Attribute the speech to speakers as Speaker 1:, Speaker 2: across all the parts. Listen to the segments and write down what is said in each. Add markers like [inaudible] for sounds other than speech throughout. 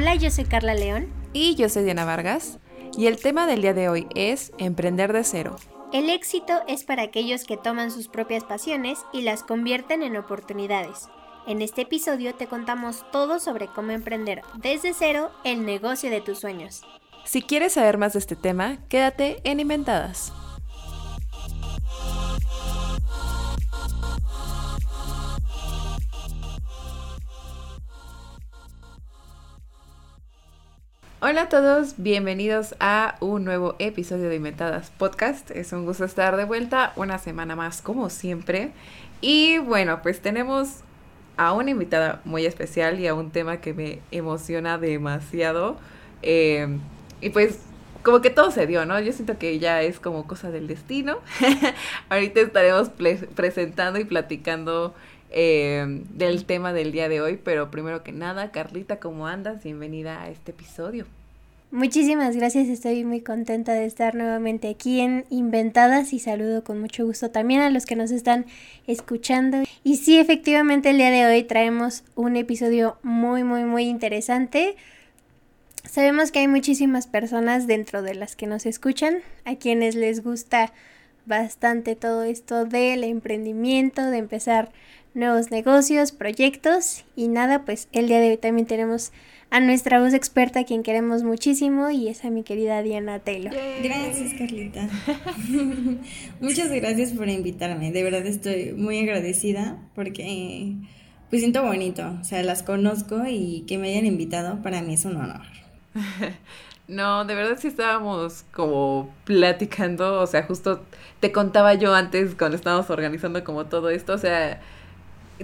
Speaker 1: Hola, yo soy Carla León.
Speaker 2: Y yo soy Diana Vargas. Y el tema del día de hoy es emprender de cero.
Speaker 1: El éxito es para aquellos que toman sus propias pasiones y las convierten en oportunidades. En este episodio te contamos todo sobre cómo emprender desde cero el negocio de tus sueños.
Speaker 2: Si quieres saber más de este tema, quédate en Inventadas. Hola a todos, bienvenidos a un nuevo episodio de Inventadas Podcast. Es un gusto estar de vuelta una semana más como siempre. Y bueno, pues tenemos a una invitada muy especial y a un tema que me emociona demasiado. Eh, y pues como que todo se dio, ¿no? Yo siento que ya es como cosa del destino. [laughs] Ahorita estaremos presentando y platicando eh, del tema del día de hoy, pero primero que nada, Carlita, ¿cómo andas? Bienvenida a este episodio.
Speaker 1: Muchísimas gracias, estoy muy contenta de estar nuevamente aquí en Inventadas y saludo con mucho gusto también a los que nos están escuchando. Y sí, efectivamente el día de hoy traemos un episodio muy, muy, muy interesante. Sabemos que hay muchísimas personas dentro de las que nos escuchan, a quienes les gusta bastante todo esto del emprendimiento, de empezar nuevos negocios, proyectos y nada, pues el día de hoy también tenemos a nuestra voz experta, a quien queremos muchísimo, y es a mi querida Diana Taylor.
Speaker 3: Gracias, Carlita. [laughs] Muchas gracias por invitarme. De verdad estoy muy agradecida porque pues siento bonito. O sea, las conozco y que me hayan invitado para mí es un honor. [laughs]
Speaker 2: No, de verdad sí estábamos como platicando, o sea, justo te contaba yo antes cuando estábamos organizando como todo esto, o sea,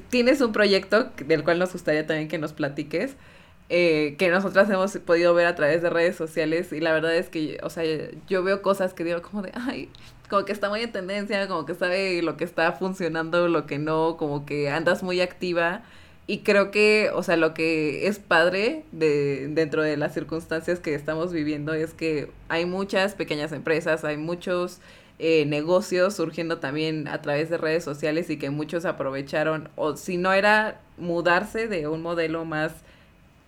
Speaker 2: tienes un proyecto del cual nos gustaría también que nos platiques, eh, que nosotras hemos podido ver a través de redes sociales y la verdad es que, o sea, yo veo cosas que digo como de, ay, como que está muy en tendencia, como que sabe lo que está funcionando, lo que no, como que andas muy activa y creo que, o sea, lo que es padre de, dentro de las circunstancias que estamos viviendo es que hay muchas pequeñas empresas, hay muchos eh, negocios surgiendo también a través de redes sociales y que muchos aprovecharon, o si no era mudarse de un modelo más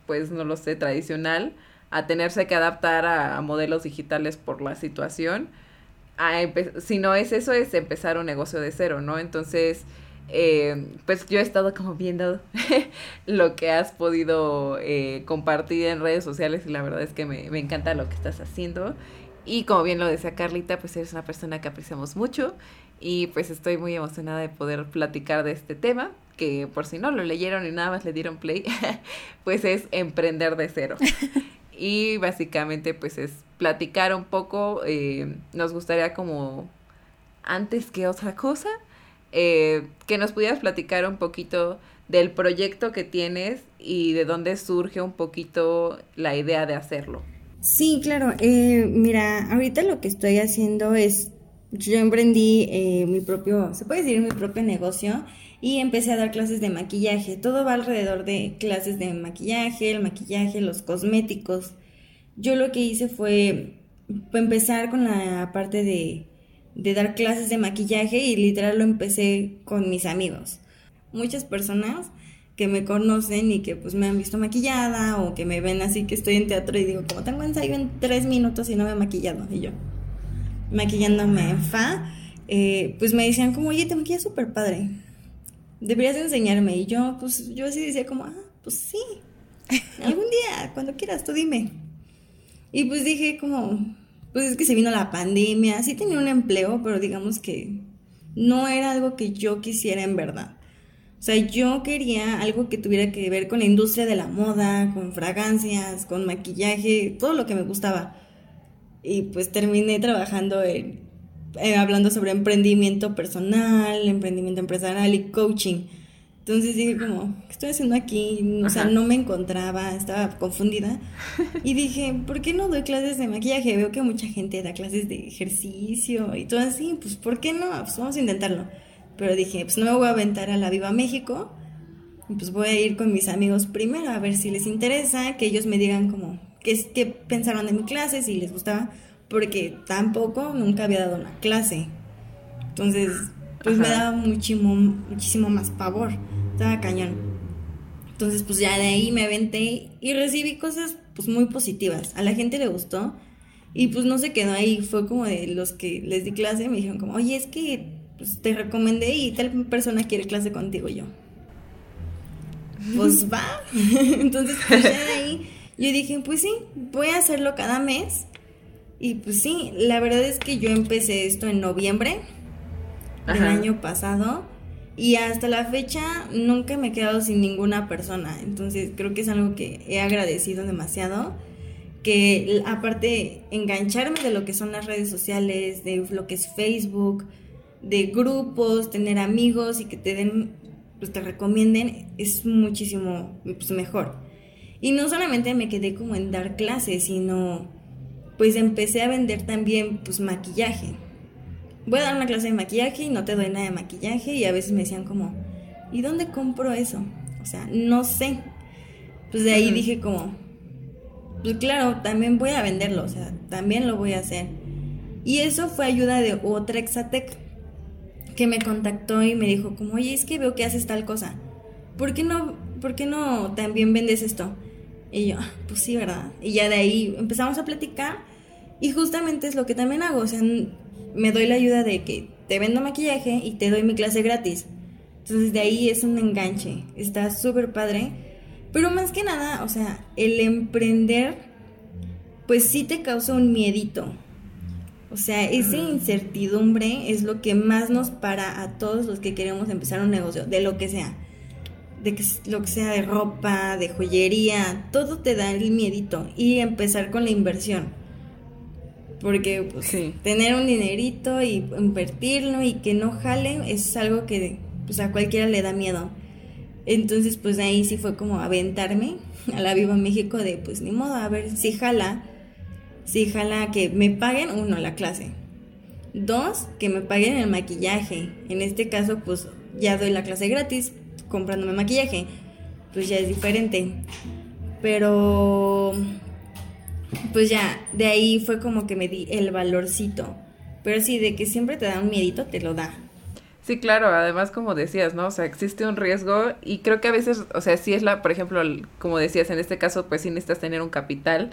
Speaker 2: pues no lo sé, tradicional, a tenerse que adaptar a, modelos digitales por la situación. si no es eso, es empezar un negocio de cero, ¿no? Entonces, eh, pues yo he estado como viendo [laughs] lo que has podido eh, compartir en redes sociales y la verdad es que me, me encanta lo que estás haciendo. Y como bien lo decía Carlita, pues eres una persona que apreciamos mucho y pues estoy muy emocionada de poder platicar de este tema que por si no lo leyeron y nada más le dieron play, [laughs] pues es emprender de cero. [laughs] y básicamente pues es platicar un poco, eh, nos gustaría como antes que otra cosa, eh, que nos pudieras platicar un poquito del proyecto que tienes y de dónde surge un poquito la idea de hacerlo.
Speaker 3: Sí, claro. Eh, mira, ahorita lo que estoy haciendo es, yo emprendí mi propio, se puede decir mi propio negocio y empecé a dar clases de maquillaje. Todo va alrededor de clases de maquillaje, el maquillaje, los cosméticos. Yo lo que hice fue empezar con la parte de, de dar clases de maquillaje y literal lo empecé con mis amigos. Muchas personas que me conocen y que pues me han visto maquillada o que me ven así que estoy en teatro y digo, como tengo ensayo en tres minutos y no me he maquillado. Y yo, maquillándome en fa, eh, pues me decían como, oye, te maquillas súper padre deberías enseñarme. Y yo, pues, yo así decía como, ah, pues sí, [laughs] algún día, cuando quieras, tú dime. Y pues dije como, pues es que se vino la pandemia, sí tenía un empleo, pero digamos que no era algo que yo quisiera en verdad. O sea, yo quería algo que tuviera que ver con la industria de la moda, con fragancias, con maquillaje, todo lo que me gustaba. Y pues terminé trabajando en eh, hablando sobre emprendimiento personal, emprendimiento empresarial y coaching. Entonces dije como, ¿qué estoy haciendo aquí? O sea, no me encontraba, estaba confundida. Y dije, ¿por qué no doy clases de maquillaje? Veo que mucha gente da clases de ejercicio y todo así. Pues, ¿por qué no? Pues vamos a intentarlo. Pero dije, pues no me voy a aventar a la Viva México. Pues voy a ir con mis amigos primero a ver si les interesa, que ellos me digan como qué, qué pensaron de mi clase, si les gustaba porque tampoco nunca había dado una clase. Entonces, pues me daba muchísimo, muchísimo más pavor. Estaba cañón. Entonces, pues ya de ahí me aventé y recibí cosas pues muy positivas. A la gente le gustó y pues no se quedó ahí. Fue como de los que les di clase, me dijeron como, oye, es que pues, te recomendé y tal persona quiere clase contigo yo. Pues va. [laughs] Entonces, pues ya de ahí yo dije, pues sí, voy a hacerlo cada mes. Y pues sí, la verdad es que yo empecé esto en noviembre del año pasado y hasta la fecha nunca me he quedado sin ninguna persona. Entonces creo que es algo que he agradecido demasiado. Que aparte engancharme de lo que son las redes sociales, de lo que es Facebook, de grupos, tener amigos y que te den, pues te recomienden, es muchísimo pues, mejor. Y no solamente me quedé como en dar clases, sino pues empecé a vender también pues maquillaje voy a dar una clase de maquillaje y no te doy nada de maquillaje y a veces me decían como, ¿y dónde compro eso? O sea, no sé. Pues de ahí dije como, pues claro, también voy a venderlo, o sea, también lo voy a hacer. Y eso fue ayuda de otra Exatec que me contactó y me dijo como, oye, es que veo que haces tal cosa. ¿Por qué no, por qué no también vendes esto? Y yo, ah, pues sí, ¿verdad? Y ya de ahí empezamos a platicar y justamente es lo que también hago, o sea, me doy la ayuda de que te vendo maquillaje y te doy mi clase gratis. Entonces de ahí es un enganche, está súper padre. Pero más que nada, o sea, el emprender, pues sí te causa un miedito. O sea, esa incertidumbre es lo que más nos para a todos los que queremos empezar un negocio, de lo que sea. De que lo que sea de ropa, de joyería, todo te da el miedito. Y empezar con la inversión porque pues, tener un dinerito y invertirlo y que no jale es algo que pues, a cualquiera le da miedo. Entonces, pues ahí sí fue como aventarme [laughs] a la Viva México de, pues ni modo, a ver si jala, si jala que me paguen, uno, la clase. Dos, que me paguen el maquillaje. En este caso, pues ya doy la clase gratis comprándome maquillaje. Pues ya es diferente. Pero pues ya, de ahí fue como que me di el valorcito. Pero sí, de que siempre te da un miedito, te lo da.
Speaker 2: Sí, claro, además como decías, ¿no? O sea, existe un riesgo y creo que a veces, o sea, sí es la, por ejemplo, como decías, en este caso, pues sí necesitas tener un capital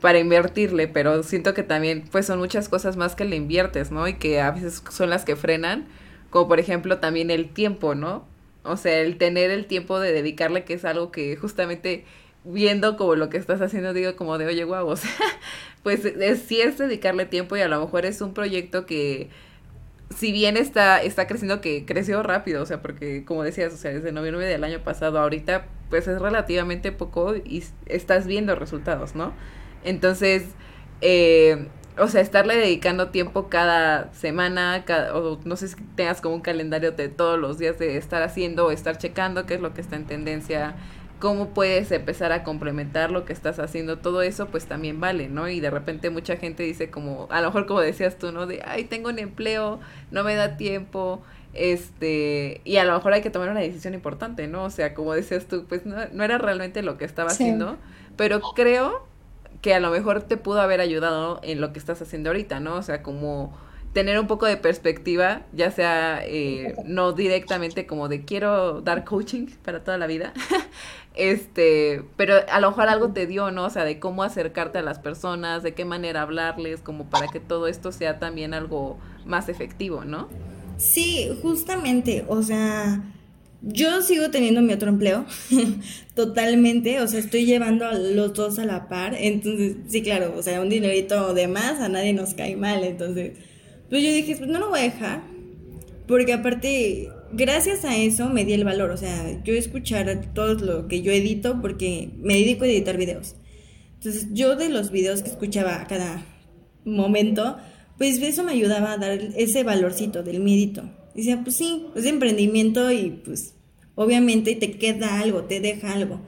Speaker 2: para invertirle, pero siento que también, pues son muchas cosas más que le inviertes, ¿no? Y que a veces son las que frenan, como por ejemplo también el tiempo, ¿no? O sea, el tener el tiempo de dedicarle, que es algo que justamente viendo como lo que estás haciendo, digo como de, oye, guau, [laughs] o sea, pues es, sí es dedicarle tiempo y a lo mejor es un proyecto que, si bien está, está creciendo, que creció rápido, o sea, porque como decías, o sea, desde noviembre del año pasado ahorita, pues es relativamente poco y estás viendo resultados, ¿no? Entonces, eh, o sea, estarle dedicando tiempo cada semana, cada, o no sé si tengas como un calendario de todos los días de estar haciendo o estar checando qué es lo que está en tendencia, cómo puedes empezar a complementar lo que estás haciendo, todo eso pues también vale, ¿no? Y de repente mucha gente dice como, a lo mejor como decías tú, ¿no? De, ay, tengo un empleo, no me da tiempo, este, y a lo mejor hay que tomar una decisión importante, ¿no? O sea, como decías tú, pues no, no era realmente lo que estaba haciendo, pero creo que a lo mejor te pudo haber ayudado en lo que estás haciendo ahorita, ¿no? O sea, como tener un poco de perspectiva, ya sea eh, no directamente como de quiero dar coaching para toda la vida, [laughs] este, pero a lo mejor algo te dio, ¿no? O sea, de cómo acercarte a las personas, de qué manera hablarles, como para que todo esto sea también algo más efectivo, ¿no?
Speaker 3: Sí, justamente, o sea, yo sigo teniendo mi otro empleo, [laughs] totalmente, o sea, estoy llevando a los dos a la par, entonces, sí, claro, o sea, un dinerito de más a nadie nos cae mal, entonces pues yo dije, pues no lo voy a dejar, porque aparte, gracias a eso me di el valor, o sea, yo escuchar todo lo que yo edito, porque me dedico a editar videos. Entonces, yo de los videos que escuchaba a cada momento, pues eso me ayudaba a dar ese valorcito del miedito. Y decía, pues sí, es emprendimiento y pues obviamente te queda algo, te deja algo.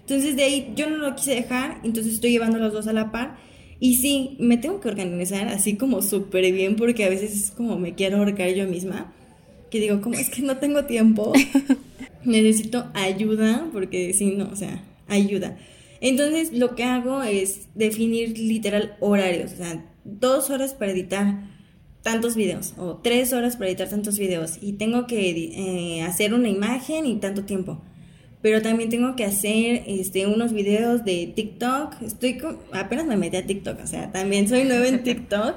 Speaker 3: Entonces de ahí yo no lo quise dejar, entonces estoy llevando los dos a la par y sí, me tengo que organizar así como súper bien porque a veces es como me quiero ahorcar yo misma. Que digo, como es que no tengo tiempo. [laughs] Necesito ayuda porque si no, o sea, ayuda. Entonces lo que hago es definir literal horarios. O sea, dos horas para editar tantos videos o tres horas para editar tantos videos. Y tengo que eh, hacer una imagen y tanto tiempo pero también tengo que hacer este unos videos de TikTok. Estoy apenas me metí a TikTok, o sea, también soy nueva en TikTok.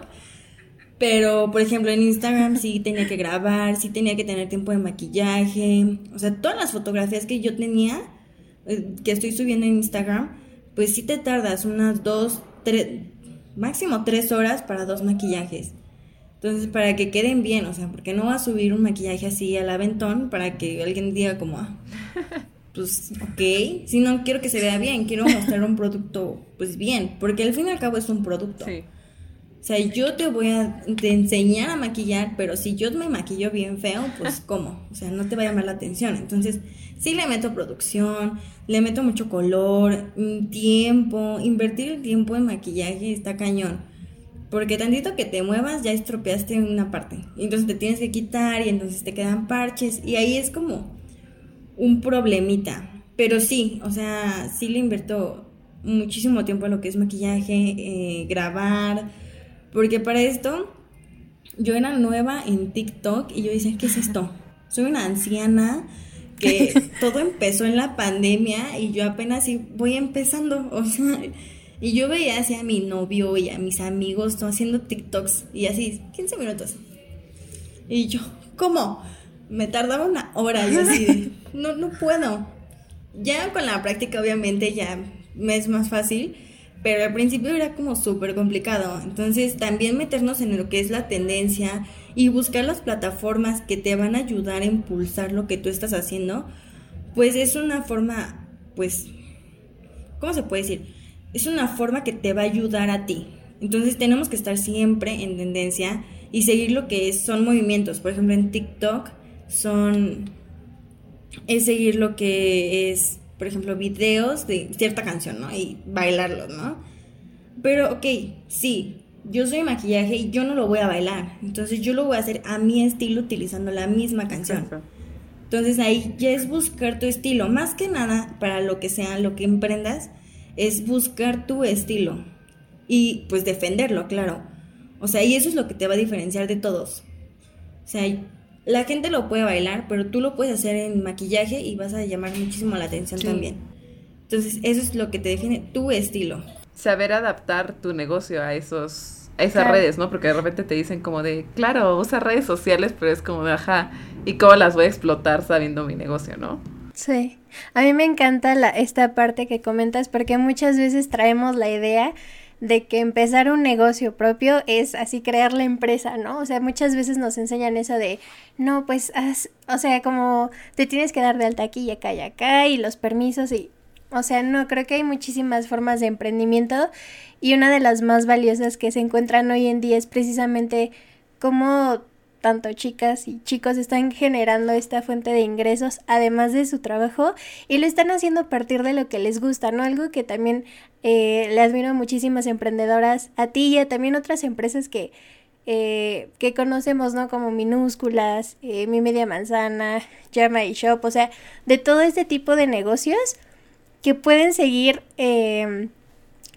Speaker 3: Pero, por ejemplo, en Instagram sí tenía que grabar, sí tenía que tener tiempo de maquillaje. O sea, todas las fotografías que yo tenía, eh, que estoy subiendo en Instagram, pues sí te tardas unas dos, tres, máximo tres horas para dos maquillajes. Entonces, para que queden bien, o sea, porque no va a subir un maquillaje así al aventón para que alguien diga como, ah, pues, ok, si no quiero que se vea bien, quiero mostrar un producto, pues bien, porque al fin y al cabo es un producto. Sí. O sea, yo te voy a enseñar a maquillar, pero si yo me maquillo bien feo, pues [laughs] ¿cómo? O sea, no te va a llamar la atención. Entonces, sí le meto producción, le meto mucho color, mm, tiempo, invertir el tiempo en maquillaje está cañón. Porque tantito que te muevas ya estropeaste una parte. Entonces te tienes que quitar y entonces te quedan parches. Y ahí es como un problemita. Pero sí, o sea, sí le invierto muchísimo tiempo a lo que es maquillaje, eh, grabar porque para esto yo era nueva en TikTok y yo decía, ¿qué es esto? Soy una anciana que [laughs] todo empezó en la pandemia y yo apenas voy empezando, o sea, y yo veía así a mi novio y a mis amigos haciendo TikToks y así, 15 minutos. Y yo, ¿cómo? Me tardaba una hora y así, [laughs] no, no puedo. Ya con la práctica obviamente ya me es más fácil, pero al principio era como súper complicado. Entonces también meternos en lo que es la tendencia y buscar las plataformas que te van a ayudar a impulsar lo que tú estás haciendo, pues es una forma, pues, ¿cómo se puede decir? Es una forma que te va a ayudar a ti. Entonces tenemos que estar siempre en tendencia y seguir lo que es, son movimientos. Por ejemplo, en TikTok son es seguir lo que es por ejemplo, videos de cierta canción, ¿no? Y bailarlos, ¿no? Pero, ok, sí, yo soy maquillaje y yo no lo voy a bailar. Entonces yo lo voy a hacer a mi estilo utilizando la misma canción. Entonces ahí ya es buscar tu estilo. Más que nada, para lo que sea, lo que emprendas, es buscar tu estilo. Y pues defenderlo, claro. O sea, y eso es lo que te va a diferenciar de todos. O sea, la gente lo puede bailar, pero tú lo puedes hacer en maquillaje y vas a llamar muchísimo la atención también. Entonces, eso es lo que te define tu estilo.
Speaker 2: Saber adaptar tu negocio a esos a esas redes, ¿no? Porque de repente te dicen como de, claro, usa redes sociales, pero es como de, ajá, ¿y cómo las voy a explotar sabiendo mi negocio, no?
Speaker 1: Sí, a mí me encanta la, esta parte que comentas porque muchas veces traemos la idea de que empezar un negocio propio es así crear la empresa, ¿no? O sea, muchas veces nos enseñan eso de, no, pues, o sea, como te tienes que dar de alta aquí y acá y acá y los permisos y, o sea, no, creo que hay muchísimas formas de emprendimiento y una de las más valiosas que se encuentran hoy en día es precisamente cómo tanto chicas y chicos están generando esta fuente de ingresos además de su trabajo y lo están haciendo a partir de lo que les gusta, ¿no? Algo que también eh, le admiro a muchísimas emprendedoras, a ti y a también otras empresas que, eh, que conocemos, ¿no? Como minúsculas, eh, Mi Media Manzana, Llama y Shop, o sea, de todo este tipo de negocios que pueden seguir em,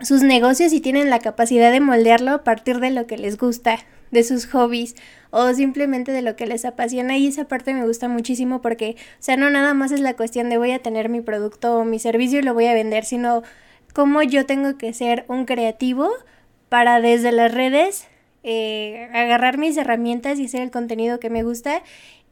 Speaker 1: sus negocios y tienen la capacidad de moldearlo a partir de lo que les gusta, de sus hobbies o simplemente de lo que les apasiona y esa parte me gusta muchísimo porque, o sea, no nada más es la cuestión de voy a tener mi producto o mi servicio y lo voy a vender, sino cómo yo tengo que ser un creativo para desde las redes eh, agarrar mis herramientas y hacer el contenido que me gusta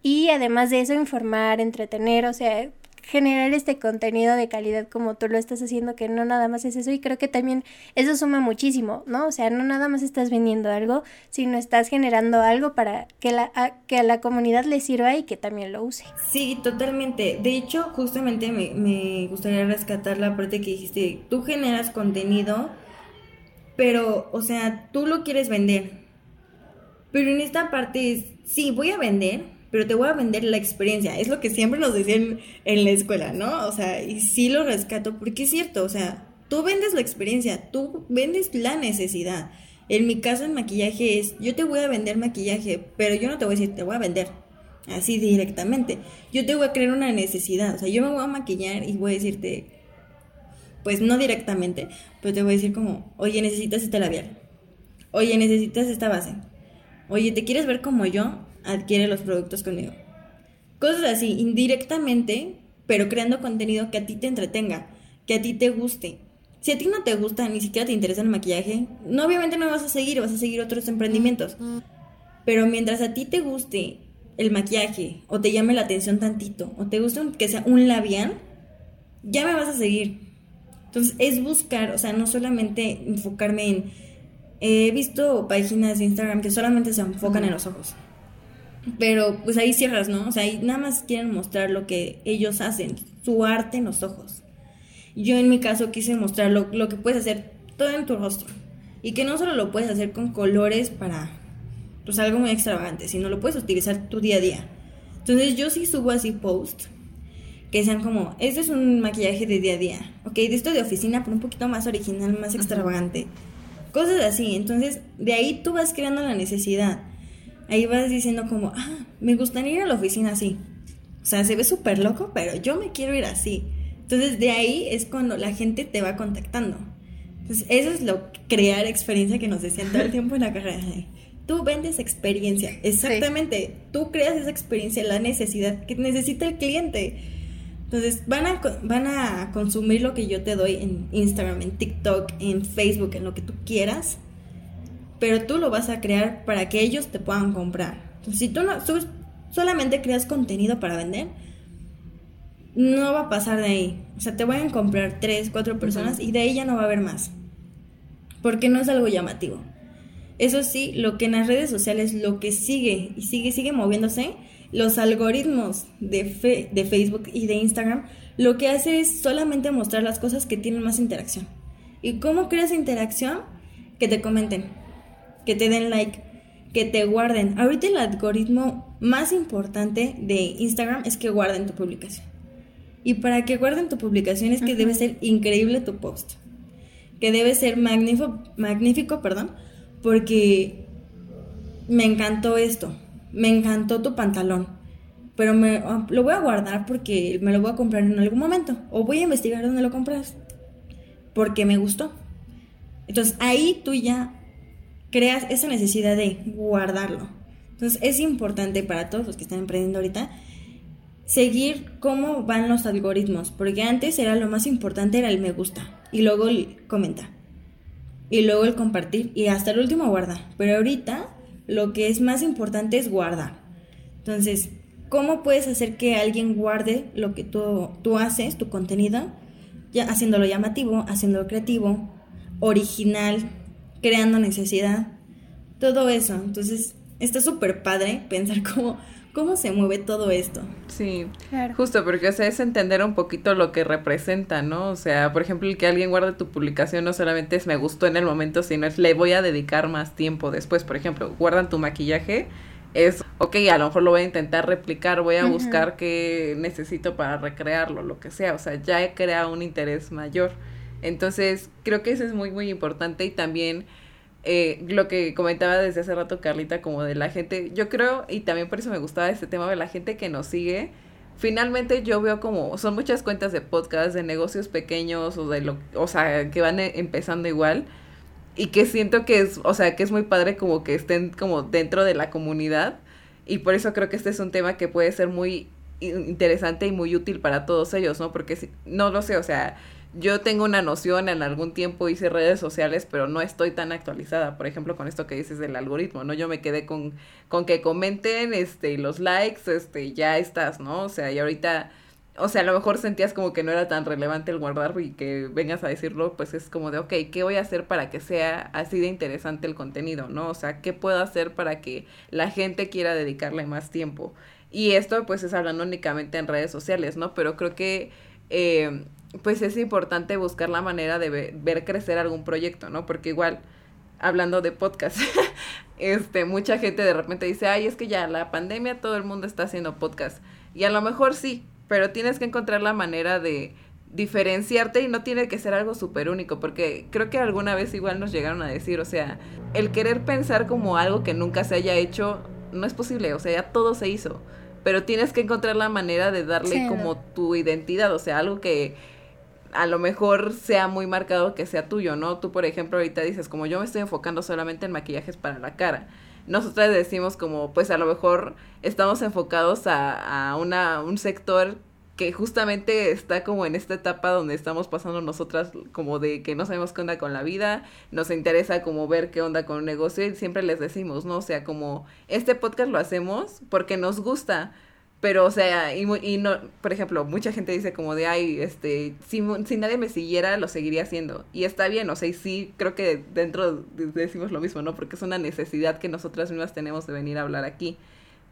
Speaker 1: y además de eso informar, entretener, o sea, generar este contenido de calidad como tú lo estás haciendo, que no nada más es eso. Y creo que también eso suma muchísimo, ¿no? O sea, no nada más estás vendiendo algo, sino estás generando algo para que, la, a, que a la comunidad le sirva y que también lo use.
Speaker 3: Sí, totalmente. De hecho, justamente me, me gustaría rescatar la parte que dijiste, tú generas contenido, pero, o sea, tú lo quieres vender. Pero en esta parte es, sí, voy a vender, pero te voy a vender la experiencia. Es lo que siempre nos decían en la escuela, ¿no? O sea, y sí lo rescato porque es cierto, o sea, tú vendes la experiencia, tú vendes la necesidad. En mi caso en maquillaje es, yo te voy a vender maquillaje, pero yo no te voy a decir, te voy a vender así directamente. Yo te voy a crear una necesidad, o sea, yo me voy a maquillar y voy a decirte, pues no directamente, pero te voy a decir como, oye, necesitas este labial, oye, necesitas esta base, oye, ¿te quieres ver como yo? Adquiere los productos conmigo. Cosas así, indirectamente, pero creando contenido que a ti te entretenga, que a ti te guste. Si a ti no te gusta, ni siquiera te interesa el maquillaje, no obviamente no vas a seguir, vas a seguir otros emprendimientos. Pero mientras a ti te guste el maquillaje o te llame la atención tantito o te guste que sea un labial, ya me vas a seguir. Entonces es buscar, o sea, no solamente enfocarme en... He visto páginas de Instagram que solamente se enfocan en los ojos. Pero pues ahí cierras, ¿no? O sea, ahí nada más quieren mostrar lo que ellos hacen, su arte en los ojos. Yo en mi caso quise mostrar lo, lo que puedes hacer todo en tu rostro. Y que no solo lo puedes hacer con colores para pues algo muy extravagante, sino lo puedes utilizar tu día a día. Entonces yo sí subo así post que sean como, este es un maquillaje de día a día, ok, de esto de oficina, pero un poquito más original, más extravagante. Cosas así, entonces de ahí tú vas creando la necesidad. Ahí vas diciendo como, ah, me gustaría ir a la oficina así. O sea, se ve súper loco, pero yo me quiero ir así. Entonces de ahí es cuando la gente te va contactando. Entonces eso es lo crear experiencia que nos decían todo el tiempo en la carrera. Tú vendes experiencia, exactamente. Tú creas esa experiencia, la necesidad que necesita el cliente. Entonces van a, van a consumir lo que yo te doy en Instagram, en TikTok, en Facebook, en lo que tú quieras, pero tú lo vas a crear para que ellos te puedan comprar. Entonces, si tú no solamente creas contenido para vender, no va a pasar de ahí. O sea, te van a comprar tres, cuatro personas y de ahí ya no va a haber más. Porque no es algo llamativo. Eso sí, lo que en las redes sociales, lo que sigue y sigue, sigue moviéndose, los algoritmos de, de Facebook y de Instagram lo que hace es solamente mostrar las cosas que tienen más interacción. ¿Y cómo creas interacción? Que te comenten, que te den like, que te guarden. Ahorita el algoritmo más importante de Instagram es que guarden tu publicación. Y para que guarden tu publicación es que debe ser increíble tu post. Que debe ser magnífico, magnífico, perdón, porque me encantó esto me encantó tu pantalón, pero me, ah, lo voy a guardar porque me lo voy a comprar en algún momento. O voy a investigar dónde lo compras, porque me gustó. Entonces ahí tú ya creas esa necesidad de guardarlo. Entonces es importante para todos los que están emprendiendo ahorita seguir cómo van los algoritmos, porque antes era lo más importante era el me gusta y luego el comenta y luego el compartir y hasta el último guarda. Pero ahorita lo que es más importante es guardar. Entonces, ¿cómo puedes hacer que alguien guarde lo que tú, tú haces, tu contenido? Ya, haciéndolo llamativo, haciéndolo creativo, original, creando necesidad, todo eso. Entonces, está súper padre pensar [laughs] cómo, cómo se mueve todo esto.
Speaker 2: Sí, claro. justo porque o sea, es entender un poquito lo que representa, ¿no? O sea, por ejemplo, el que alguien guarde tu publicación no solamente es me gustó en el momento, sino es le voy a dedicar más tiempo después. Por ejemplo, guardan tu maquillaje, es, ok, a lo mejor lo voy a intentar replicar, voy a buscar qué necesito para recrearlo, lo que sea, o sea, ya he creado un interés mayor. Entonces, creo que eso es muy, muy importante y también eh, lo que comentaba desde hace rato Carlita, como de la gente, yo creo, y también por eso me gustaba este tema de la gente que nos sigue, finalmente yo veo como, son muchas cuentas de podcast, de negocios pequeños, o de lo, o sea, que van e, empezando igual, y que siento que es, o sea, que es muy padre como que estén como dentro de la comunidad, y por eso creo que este es un tema que puede ser muy interesante y muy útil para todos ellos, ¿no? Porque si, no lo sé, o sea, yo tengo una noción, en algún tiempo hice redes sociales, pero no estoy tan actualizada, por ejemplo, con esto que dices del algoritmo, ¿no? Yo me quedé con, con que comenten, este, los likes, este, ya estás, ¿no? O sea, y ahorita, o sea, a lo mejor sentías como que no era tan relevante el guardar y que vengas a decirlo, pues es como de, ok, ¿qué voy a hacer para que sea así de interesante el contenido, ¿no? O sea, ¿qué puedo hacer para que la gente quiera dedicarle más tiempo? Y esto, pues, es hablando únicamente en redes sociales, ¿no? Pero creo que... Eh, pues es importante buscar la manera de ver, crecer algún proyecto, ¿no? Porque igual, hablando de podcast, [laughs] este, mucha gente de repente dice, ay, es que ya la pandemia todo el mundo está haciendo podcast. Y a lo mejor sí, pero tienes que encontrar la manera de diferenciarte y no tiene que ser algo súper único, porque creo que alguna vez igual nos llegaron a decir, o sea, el querer pensar como algo que nunca se haya hecho, no es posible, o sea, ya todo se hizo, pero tienes que encontrar la manera de darle como tu identidad, o sea, algo que a lo mejor sea muy marcado que sea tuyo, ¿no? Tú, por ejemplo, ahorita dices, como yo me estoy enfocando solamente en maquillajes para la cara. Nosotras decimos como, pues a lo mejor estamos enfocados a, a una, un sector que justamente está como en esta etapa donde estamos pasando nosotras como de que no sabemos qué onda con la vida, nos interesa como ver qué onda con un negocio y siempre les decimos, ¿no? O sea, como este podcast lo hacemos porque nos gusta, pero o sea, y, y no, por ejemplo, mucha gente dice como de, ay, este, si, si nadie me siguiera, lo seguiría haciendo. Y está bien, o sea, y sí, creo que dentro decimos lo mismo, ¿no? Porque es una necesidad que nosotras mismas tenemos de venir a hablar aquí.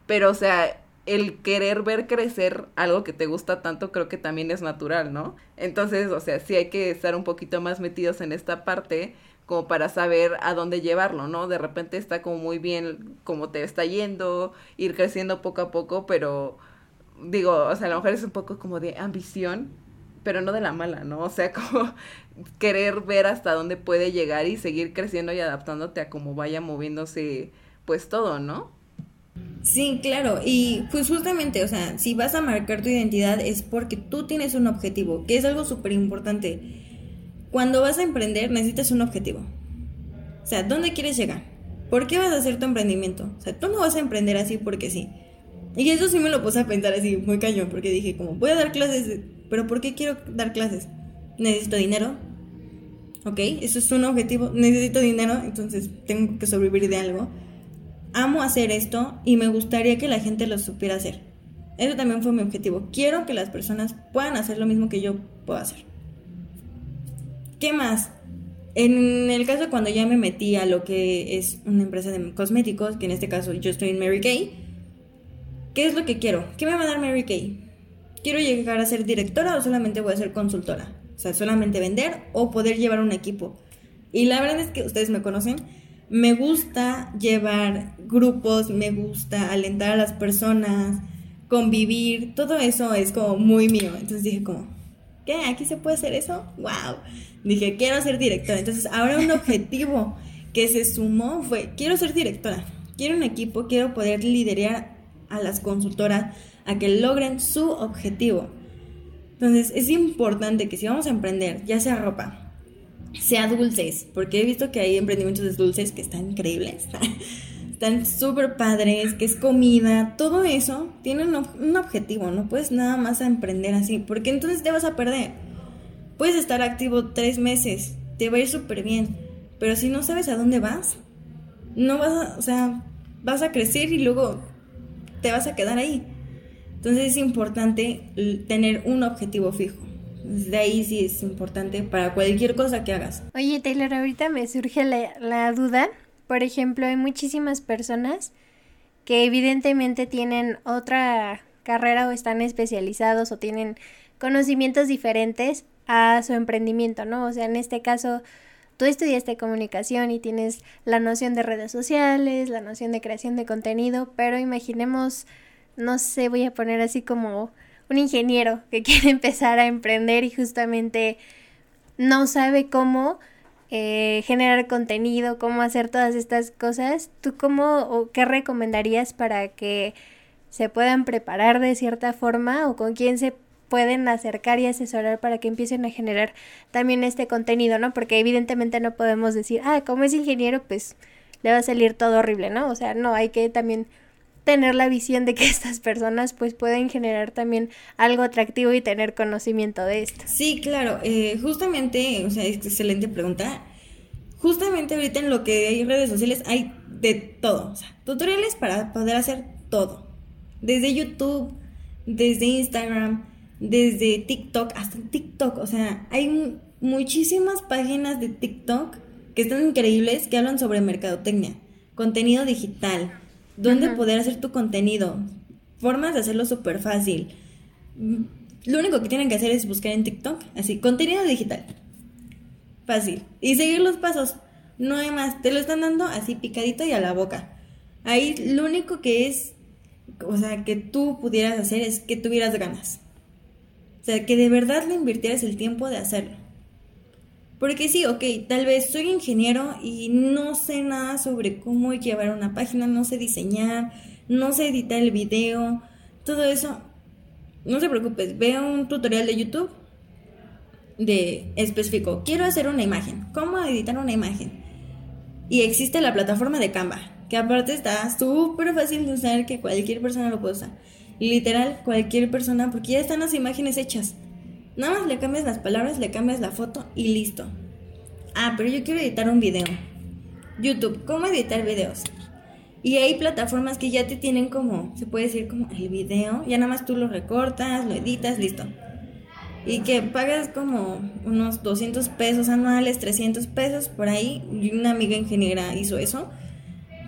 Speaker 2: Pero, o sea, el querer ver crecer algo que te gusta tanto creo que también es natural, ¿no? Entonces, o sea, sí hay que estar un poquito más metidos en esta parte como para saber a dónde llevarlo, ¿no? De repente está como muy bien como te está yendo, ir creciendo poco a poco, pero digo, o sea, a lo mejor es un poco como de ambición, pero no de la mala, ¿no? O sea, [laughs] como querer ver hasta dónde puede llegar y seguir creciendo y adaptándote a cómo vaya moviéndose pues todo, ¿no?
Speaker 3: Sí, claro, y pues justamente, o sea, si vas a marcar tu identidad es porque tú tienes un objetivo, que es algo súper importante. Cuando vas a emprender necesitas un objetivo. O sea, ¿dónde quieres llegar? ¿Por qué vas a hacer tu emprendimiento? O sea, tú no vas a emprender así porque sí. Y eso sí me lo puse a pensar así, muy cañón, porque dije, como, voy a dar clases, pero ¿por qué quiero dar clases? Necesito dinero. ¿Ok? Eso es un objetivo. Necesito dinero, entonces tengo que sobrevivir de algo amo hacer esto y me gustaría que la gente lo supiera hacer. Eso también fue mi objetivo. Quiero que las personas puedan hacer lo mismo que yo puedo hacer. ¿Qué más? En el caso cuando ya me metí a lo que es una empresa de cosméticos, que en este caso yo estoy en Mary Kay, ¿qué es lo que quiero? ¿Qué me va a dar Mary Kay? ¿Quiero llegar a ser directora o solamente voy a ser consultora? O sea, solamente vender o poder llevar un equipo. Y la verdad es que ustedes me conocen, me gusta llevar grupos, me gusta alentar a las personas, convivir, todo eso es como muy mío. Entonces dije como, ¿qué? ¿Aquí se puede hacer eso? ¡Wow! Dije, quiero ser directora. Entonces ahora un objetivo que se sumó fue, quiero ser directora, quiero un equipo, quiero poder liderar a las consultoras a que logren su objetivo. Entonces es importante que si vamos a emprender, ya sea ropa, sea dulces, porque he visto que hay emprendimientos de dulces que están increíbles, [laughs] están súper padres, que es comida, todo eso tiene un, objetivo, no puedes nada más emprender así, porque entonces te vas a perder. Puedes estar activo tres meses, te va a ir súper bien, pero si no sabes a dónde vas, no vas a, o sea, vas a crecer y luego te vas a quedar ahí. Entonces es importante tener un objetivo fijo. De ahí sí es importante para cualquier cosa que hagas.
Speaker 1: Oye, Taylor, ahorita me surge la, duda. Por ejemplo, hay muchísimas personas que evidentemente tienen otra carrera o están especializados o tienen conocimientos diferentes a su emprendimiento, ¿no? O sea, en este caso, tú estudiaste comunicación y tienes la noción de redes sociales, la noción de creación de contenido, pero imaginemos, no sé, voy a poner así como un ingeniero que [laughs] quiere empezar a emprender y justamente no sabe cómo eh, generar contenido, cómo hacer todas estas cosas, ¿tú cómo o qué recomendarías para que se puedan preparar de cierta forma o con quién se pueden acercar y asesorar para que empiecen a generar también este contenido, ¿no? Porque evidentemente no podemos decir, ah, como es ingeniero, pues le va a salir todo horrible, ¿no? O sea, no, hay que también tener la visión de que [laughs] estas personas pues pueden generar también algo atractivo y tener conocimiento de esto.
Speaker 3: Sí, claro, eh, justamente, o sea, excelente pregunta. Justamente ahorita en lo que hay redes sociales hay de todo, o sea, tutoriales para poder hacer todo. Desde YouTube, desde Instagram, desde TikTok, hasta TikTok, o sea, hay muchísimas páginas de TikTok que están increíbles que hablan sobre mercadotecnia, contenido digital, dónde poder hacer tu contenido, formas de hacerlo súper fácil. Lo único que tienen que hacer es buscar en TikTok, así, contenido digital. Fácil. Y seguir los pasos. No hay más. Te lo están dando así picadito y a la boca. Ahí lo único que es, o sea, que tú pudieras hacer es que tuvieras ganas. Sea, que de verdad le invirtieras el tiempo de hacerlo. Porque sí, ok, tal vez soy ingeniero y no sé nada sobre cómo llevar una página, no sé diseñar, no sé editar el video, todo eso. No se preocupes, vea un tutorial de YouTube de específico. Quiero hacer una imagen. ¿Cómo editar una imagen? Y existe la plataforma de Canva, que aparte está súper fácil de usar, que cualquier persona lo puede usar. Literal, cualquier persona, porque ya están las imágenes hechas. Nada más le cambias las palabras, le cambias la foto y listo. Ah, pero yo quiero editar un video. YouTube, ¿cómo editar videos? Y hay plataformas que ya te tienen como, se puede decir como el video, ya nada más tú lo recortas, lo editas, listo. Y que pagas como unos 200 pesos anuales, 300 pesos por ahí. Una amiga ingeniera hizo eso,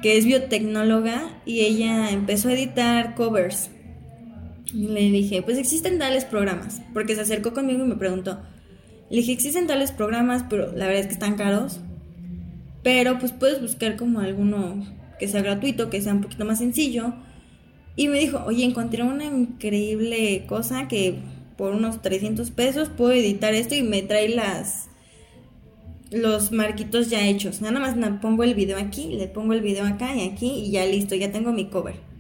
Speaker 3: que es biotecnóloga y ella empezó a editar covers y le dije, pues existen tales programas, porque se acercó conmigo y me preguntó. Le dije, existen tales programas, pero la verdad es que están caros. Pero pues puedes buscar como alguno que sea gratuito, que sea un poquito más sencillo. Y me dijo, oye, encontré una increíble cosa que por unos 300 pesos puedo editar esto y me trae las los marquitos ya hechos. Nada más pongo el video aquí, le pongo el video acá y aquí y ya listo, ya tengo mi cover.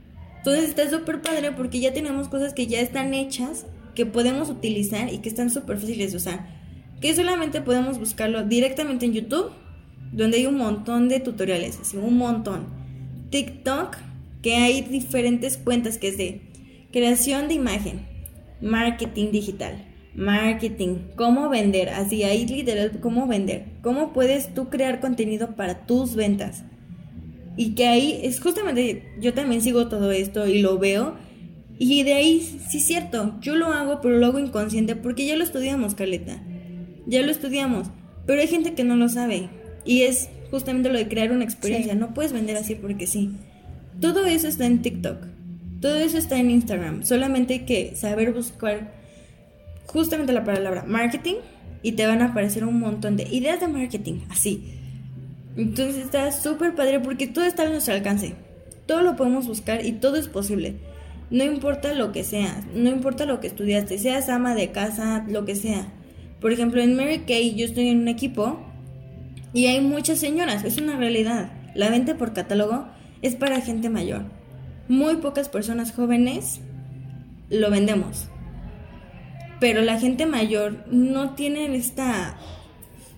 Speaker 3: Entonces está súper padre porque ya tenemos cosas que ya están hechas, que podemos utilizar y que están súper fáciles de usar. Que solamente podemos buscarlo directamente en YouTube, donde hay un montón de tutoriales, así un montón. TikTok, que hay diferentes cuentas que es de creación de imagen, marketing digital, marketing, cómo vender, así hay literal cómo vender, cómo puedes tú crear contenido para tus ventas. Y que ahí es justamente, yo también sigo todo esto y lo veo. Y de ahí, sí es cierto, yo lo hago, pero lo hago inconsciente porque ya lo estudiamos, Carleta. Ya lo estudiamos. Pero hay gente que no lo sabe. Y es justamente lo de crear una experiencia. No puedes vender así porque sí. Todo eso está en TikTok. Todo eso está en Instagram. Solamente hay que saber buscar justamente la palabra marketing y te van a aparecer un montón de ideas de marketing. Así entonces está súper padre porque todo está a nuestro alcance. Todo lo podemos buscar y todo es posible. No importa lo que sea, no importa lo que estudiaste, seas ama de casa, lo que sea. Por ejemplo, en Mary Kay yo estoy en un equipo y hay muchas señoras, es una realidad. La venta por catálogo es para gente mayor. Muy pocas personas jóvenes lo vendemos. Pero la gente mayor no tiene esta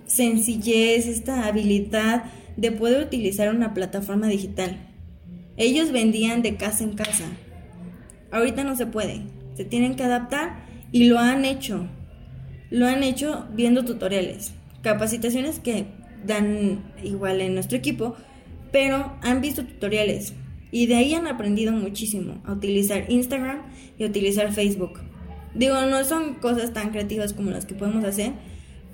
Speaker 3: sencillez, esta habilidad de poder utilizar una plataforma digital. Ellos vendían de casa en casa. Ahorita no se puede. Se tienen que adaptar y lo han hecho. Lo han hecho viendo tutoriales, capacitaciones que dan igual en nuestro equipo, pero han visto tutoriales y de ahí han aprendido muchísimo a utilizar Instagram y a utilizar Facebook. Digo, no son cosas tan creativas como las que podemos hacer,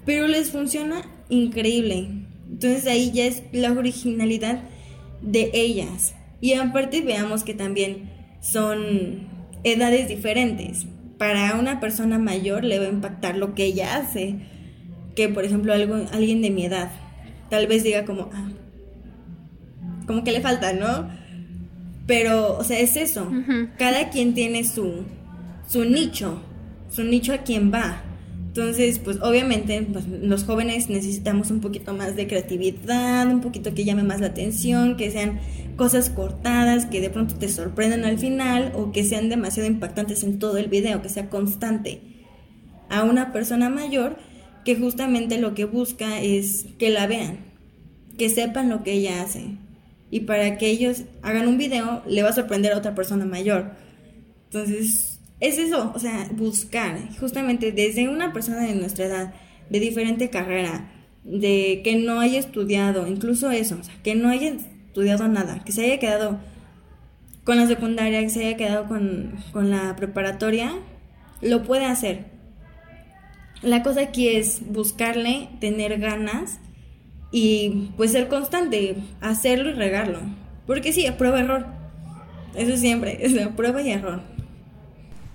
Speaker 3: pero les funciona increíble. Entonces ahí ya es la originalidad de ellas. Y aparte veamos que también son edades diferentes. Para una persona mayor le va a impactar lo que ella hace, que por ejemplo algo, alguien de mi edad tal vez diga como, ah, como que le falta, ¿no? Pero, o sea, es eso. Cada quien tiene su, su nicho, su nicho a quien va. Entonces, pues obviamente pues, los jóvenes necesitamos un poquito más de creatividad, un poquito que llame más la atención, que sean cosas cortadas, que de pronto te sorprendan al final o que sean demasiado impactantes en todo el video, que sea constante. A una persona mayor que justamente lo que busca es que la vean, que sepan lo que ella hace. Y para que ellos hagan un video, le va a sorprender a otra persona mayor. Entonces, es eso, o sea, buscar, justamente desde una persona de nuestra edad, de diferente carrera, de que no haya estudiado, incluso eso, o sea, que no haya estudiado nada, que se haya quedado con la secundaria, que se haya quedado con, con la preparatoria, lo puede hacer. La cosa aquí es buscarle, tener ganas y pues ser constante, hacerlo y regarlo. Porque sí, prueba error. Eso siempre, [laughs] es prueba y error.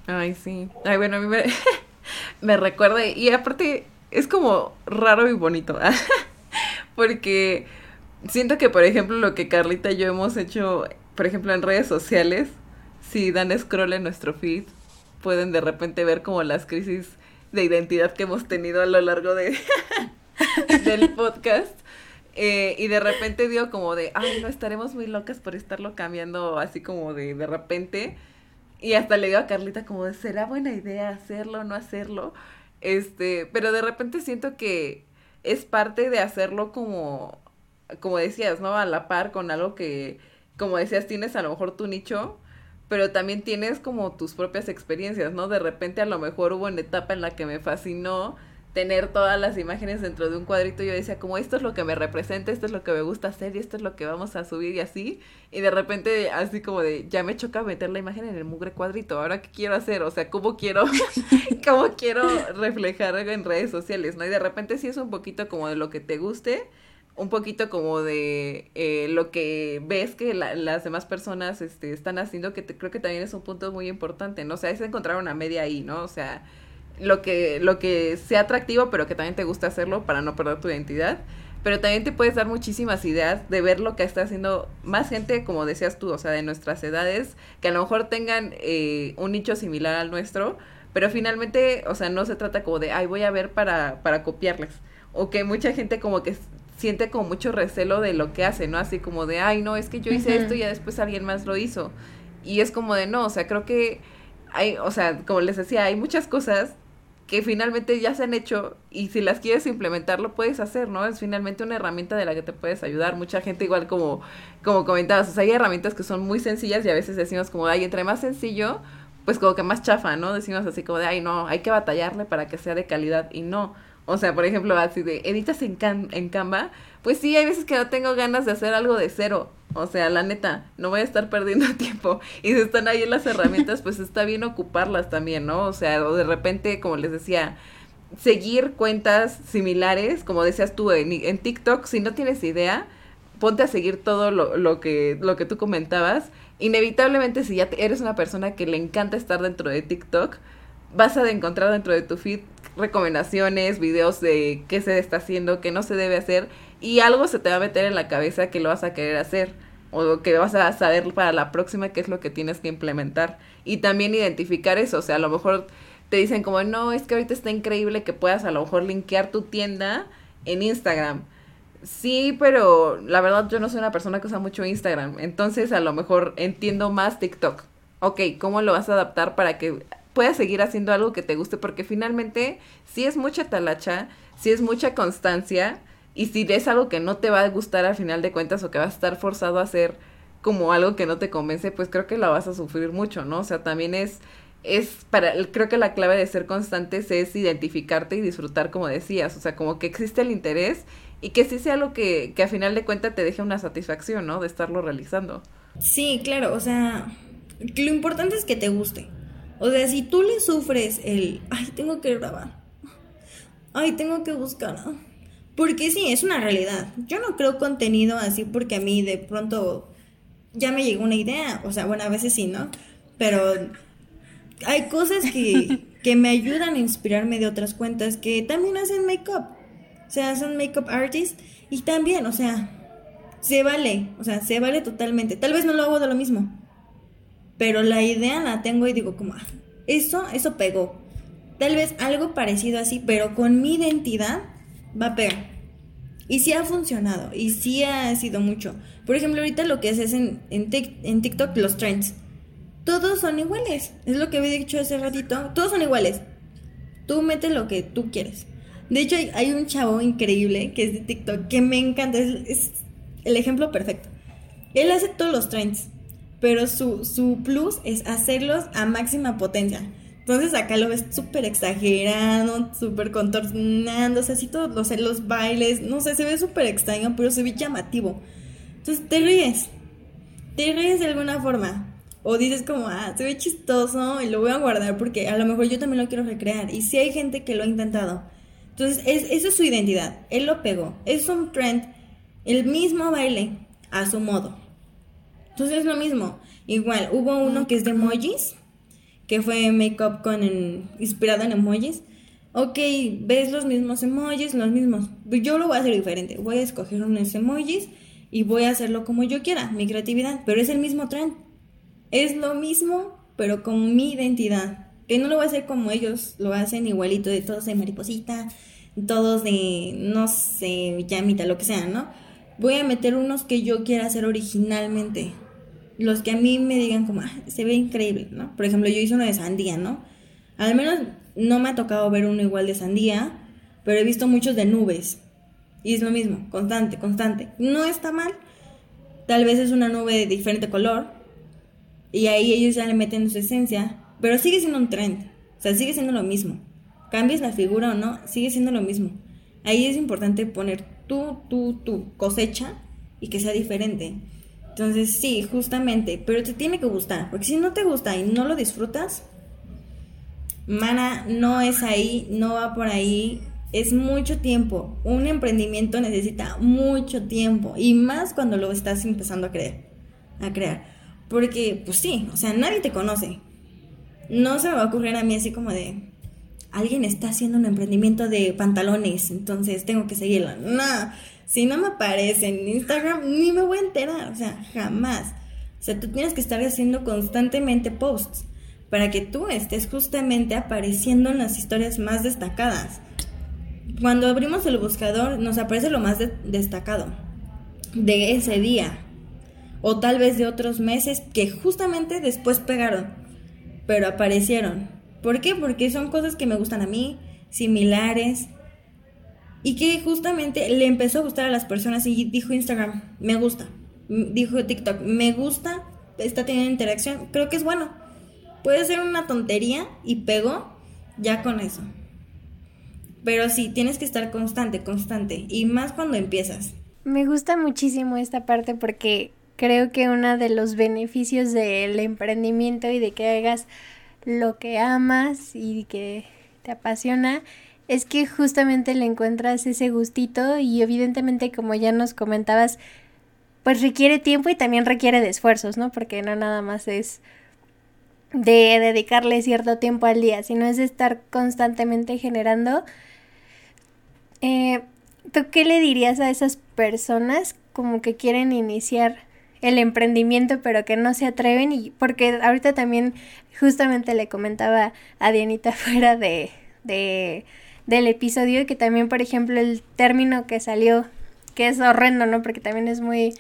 Speaker 2: Ay, sí. Ay, bueno, a mí me, [laughs] me recuerda. Y aparte, es como raro y bonito. [laughs] Porque siento que, por ejemplo, lo que Carlita y yo hemos hecho, por ejemplo, en redes sociales, si dan scroll en nuestro feed, pueden de repente ver como las crisis de identidad que hemos tenido a lo largo de [laughs] del podcast. Eh, y de repente digo como de, ay, no, estaremos muy locas por estarlo cambiando así como de de repente. Y hasta le digo a Carlita como ¿será buena idea hacerlo o no hacerlo? Este, pero de repente siento que es parte de hacerlo como, como decías, ¿no? A la par con algo que, como decías, tienes a lo mejor tu nicho, pero también tienes como tus propias experiencias, ¿no? De repente a lo mejor hubo una etapa en la que me fascinó tener todas las imágenes dentro de un cuadrito, yo decía como esto es lo que me representa, esto es lo que me gusta hacer y esto es lo que vamos a subir y así, y de repente así como de ya me choca meter la imagen en el mugre cuadrito, ahora qué quiero hacer, o sea, cómo quiero [laughs] cómo quiero reflejar en redes sociales, ¿no? Y de repente sí es un poquito como de lo que te guste, un poquito como de eh, lo que ves que las demás personas este, están haciendo, que creo que también es un punto muy importante, ¿no? O sea, es encontrar una media ahí, ¿no? O sea, lo que, lo que sea atractivo, pero que también te gusta hacerlo para no perder tu identidad. Pero también te puedes dar muchísimas ideas de ver lo que está haciendo más gente, como decías tú, o sea, de nuestras edades, que a lo mejor tengan eh, un nicho similar al nuestro, pero finalmente, o sea, no se trata como de, ay, voy a ver para, para copiarles. O que mucha gente como que siente como mucho recelo de lo que hace, ¿no? Así como de, ay, no, es que yo hice esto y ya después alguien más lo hizo. Y es como de, no, o sea, creo que hay, o sea, como les decía, hay muchas cosas que finalmente ya se han hecho y si las quieres implementar lo puedes hacer, ¿no? Es finalmente una herramienta de la que te puedes ayudar. Mucha gente igual como, como comentabas, hay herramientas que son muy sencillas y a veces decimos como, ay, entre más sencillo, pues como que más chafa, ¿no? Decimos así como de, ay, no, hay que batallarle para que sea de calidad y no. O sea, por ejemplo, así de, editas en, en Canva, pues sí, hay veces que no tengo ganas de hacer algo de cero. O sea, la neta, no voy a estar perdiendo [laughs] tiempo. Y si están ahí las herramientas, pues está bien ocuparlas también, ¿no? O sea, o de repente, como les decía, seguir cuentas similares, como decías tú en, en TikTok, si no tienes idea, ponte a seguir todo lo, lo, que, lo que tú comentabas. Inevitablemente, si ya eres una persona que le encanta estar dentro de TikTok, vas a encontrar dentro de tu feed recomendaciones, videos de qué se está haciendo, qué no se debe hacer y algo se te va a meter en la cabeza que lo vas a querer hacer o que vas a saber para la próxima qué es lo que tienes que implementar y también identificar eso, o sea, a lo mejor te dicen como, no, es que ahorita está increíble que puedas a lo mejor linkear tu tienda en Instagram. Sí, pero la verdad yo no soy una persona que usa mucho Instagram, entonces a lo mejor entiendo más TikTok. Ok, ¿cómo lo vas a adaptar para que puedas seguir haciendo algo que te guste, porque finalmente si es mucha talacha, si es mucha constancia, y si es algo que no te va a gustar al final de cuentas o que vas a estar forzado a hacer como algo que no te convence, pues creo que la vas a sufrir mucho, ¿no? O sea, también es, es para, creo que la clave de ser constantes es identificarte y disfrutar, como decías, o sea, como que existe el interés y que sí sea algo que, que a final de cuentas te deje una satisfacción, ¿no? De estarlo realizando.
Speaker 3: Sí, claro, o sea, lo importante es que te guste. O sea, si tú le sufres el, ay, tengo que grabar, ay, tengo que buscar, porque sí, es una realidad. Yo no creo contenido así porque a mí de pronto ya me llegó una idea, o sea, bueno, a veces sí, ¿no? Pero hay cosas que, [laughs] que me ayudan a inspirarme de otras cuentas que también hacen make-up. O sea, son make-up artists y también, o sea, se vale, o sea, se vale totalmente. Tal vez no lo hago de lo mismo, pero la idea la tengo y digo como, ah, eso, eso pegó. Tal vez algo parecido así, pero con mi identidad va a pegar. Y sí ha funcionado, y sí ha sido mucho. Por ejemplo, ahorita lo que haces en, en, TikTok, los trends, todos son iguales. Es lo que había dicho hace ratito, todos son iguales. Tú metes lo que tú quieres. De hecho, hay, un chavo increíble que es de TikTok que me encanta, es el ejemplo perfecto. Él hace todos los trends pero su, su plus es hacerlos a máxima potencia. Entonces acá lo ves súper exagerado, súper contornando, o sea, así todos los, los bailes, no sé, se ve súper extraño, pero se ve llamativo. Entonces te ríes, te ríes de alguna forma. O dices como, ah, se ve chistoso y lo voy a guardar porque a lo mejor yo también lo quiero recrear. Y si hay gente que lo ha intentado. Entonces, es, esa es su identidad. Él lo pegó. Es un trend, el mismo baile, a su modo. Entonces es lo mismo. Igual, hubo uno que es de emojis, que fue make-up con inspirado en emojis. Ok, ves los mismos emojis, los mismos. Yo lo voy a hacer diferente. Voy a escoger unos emojis y voy a hacerlo como yo quiera, mi creatividad. Pero es el mismo trend. Es lo mismo, pero con mi identidad. Que no lo voy a hacer como ellos lo hacen, igualito de todos de mariposita, todos de, no sé, llamita, lo que sea, ¿no? Voy a meter unos que yo quiera hacer originalmente los que a mí me digan como, ah, se ve increíble, ¿no? Por ejemplo, yo hice uno de sandía, ¿no? Al menos no me ha tocado ver uno igual de sandía, pero he visto muchos de nubes. Y es lo mismo, constante, constante. No está mal. Tal vez es una nube de diferente color. Y ahí ellos ya le meten su esencia, pero sigue siendo un trend, o sea, sigue siendo lo mismo. Cambies la figura o no, sigue siendo lo mismo. Ahí es importante poner tú, tú, tu cosecha y que sea diferente. Entonces, sí, justamente, pero te tiene que gustar, porque si no te gusta y no lo disfrutas, mana, no es ahí, no va por ahí, es mucho tiempo. Un emprendimiento necesita mucho tiempo y más cuando lo estás empezando a creer, a crear. Porque, pues sí, o sea, nadie te conoce. No se me va a ocurrir a mí así como de, alguien está haciendo un emprendimiento de pantalones, entonces tengo que seguirlo. No, si no me aparece en Instagram, ni me voy a enterar, o sea, jamás. O sea, tú tienes que estar haciendo constantemente posts para que tú estés justamente apareciendo en las historias más destacadas. Cuando abrimos el buscador, nos aparece lo más destacado de ese día, o tal vez de otros meses que justamente después pegaron, pero aparecieron. ¿Por qué? Porque son cosas que me gustan a mí, similares, y que justamente le empezó a gustar a las personas y dijo Instagram, me gusta, dijo TikTok, me gusta, está teniendo interacción, creo que es bueno. Puede ser una tontería y pegó ya con eso. Pero sí, tienes que estar constante, constante, y más cuando empiezas.
Speaker 1: Me gusta muchísimo esta parte porque creo que uno de los beneficios del emprendimiento y de que hagas lo que amas y que te apasiona es que justamente le encuentras ese gustito y evidentemente como ya nos comentabas, pues requiere tiempo y también requiere de esfuerzos, ¿no? Porque no nada más es de dedicarle cierto tiempo al día, sino es de estar constantemente generando. Eh, ¿Tú qué le dirías a esas personas como que quieren iniciar el emprendimiento pero que no se atreven? Y porque ahorita también justamente le comentaba a Dianita [laughs] fuera de, de del episodio y que también, por ejemplo, el término que salió, que es horrendo, ¿no? Porque también es muy,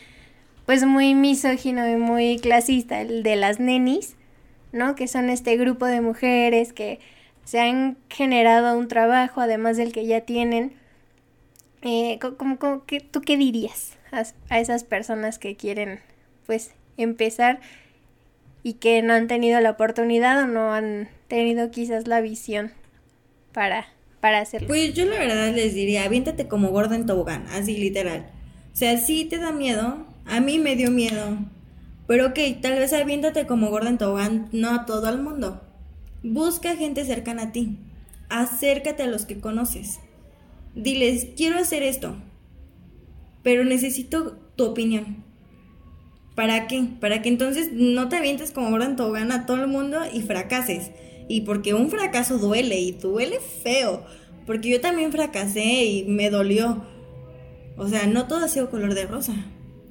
Speaker 1: pues muy misógino y muy clasista, el de las nenis, ¿no? Que son este grupo de mujeres que se han generado un trabajo, además del que ya tienen. Eh, ¿Tú qué dirías a, a esas personas que quieren, pues, empezar y que no han tenido la oportunidad o no han tenido quizás la visión para para?
Speaker 3: Pues yo la verdad les diría, aviéntate como gordo en tobogán, así literal. O sea, sí te da miedo, a mí me dio miedo. Pero ok, tal vez aviéntate como gordo en tobogán, no a todo el mundo. Busca gente cercana a ti. Acércate a los que conoces. Diles, quiero hacer esto, pero necesito tu opinión. ¿Para qué? Para que entonces no te avientes como gordo en tobogán a todo el mundo y fracases. Y porque un fracaso duele y duele feo. Porque yo también fracasé y me dolió. O sea, no todo ha sido color de rosa.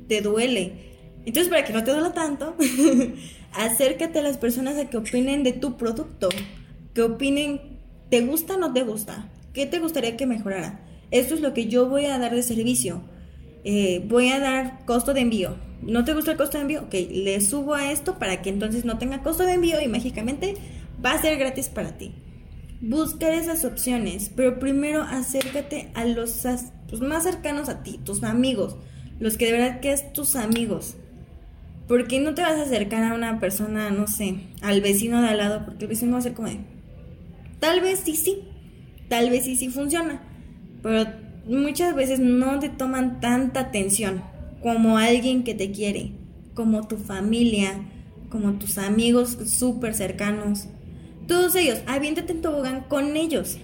Speaker 3: Te duele. Entonces, para que no te duela tanto, [laughs] acércate a las personas a que opinen de tu producto. Que opinen, ¿te gusta o no te gusta? ¿Qué te gustaría que mejorara? Esto es lo que yo voy a dar de servicio. Eh, voy a dar costo de envío. ¿No te gusta el costo de envío? Ok, le subo a esto para que entonces no tenga costo de envío y mágicamente va a ser gratis para ti. Buscar esas opciones, pero primero acércate a los pues, más cercanos a ti, tus amigos, los que de verdad que es tus amigos. Porque no te vas a acercar a una persona, no sé, al vecino de al lado, porque el vecino va a ser como de, tal vez sí, sí, tal vez sí, sí funciona, pero muchas veces no te toman tanta atención como alguien que te quiere, como tu familia, como tus amigos súper cercanos todos ellos, aviéntate en tobogán con ellos.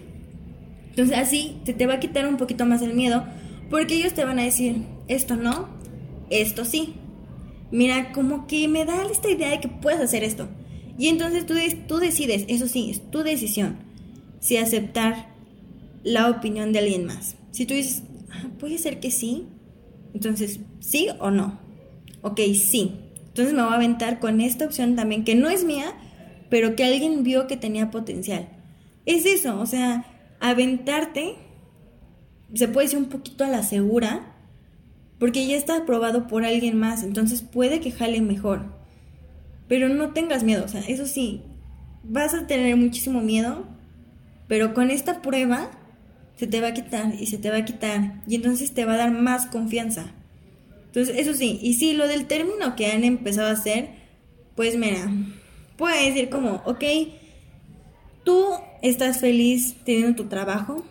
Speaker 3: Entonces así se te va a quitar un poquito más el miedo porque ellos te van a decir, esto no, esto sí. Mira, como que me da esta idea de que puedes hacer esto. Y entonces tú, tú decides, eso sí, es tu decisión, si aceptar la opinión de alguien más. Si tú dices, ah, puede ser que sí, entonces sí o no. Ok, sí. Entonces me voy a aventar con esta opción también que no es mía, pero que alguien vio que tenía potencial. Es eso, o sea, aventarte, se puede decir un poquito a la segura, porque ya está aprobado por alguien más, entonces puede que jale mejor. Pero no tengas miedo, o sea, eso sí, vas a tener muchísimo miedo, pero con esta prueba se te va a quitar y se te va a quitar y entonces te va a dar más confianza. Entonces, eso sí, y sí, lo del término que han empezado a hacer, Pues mira, puedo decir como, ok, tú estás feliz teniendo tu trabajo.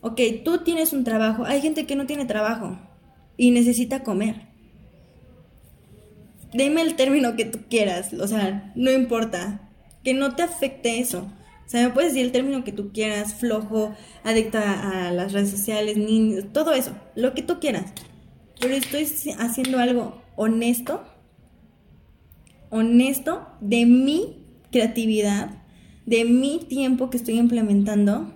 Speaker 3: Ok, tú tienes un trabajo. Hay gente que no tiene trabajo y necesita comer. Dime el término que tú quieras, o sea, no importa. Que no te afecte eso. O sea, me puedes decir el término que tú quieras, flojo, adicta a las redes sociales, niños, todo eso, lo que tú quieras. Pero estoy haciendo algo honesto, honesto de mi creatividad, de mi tiempo que estoy implementando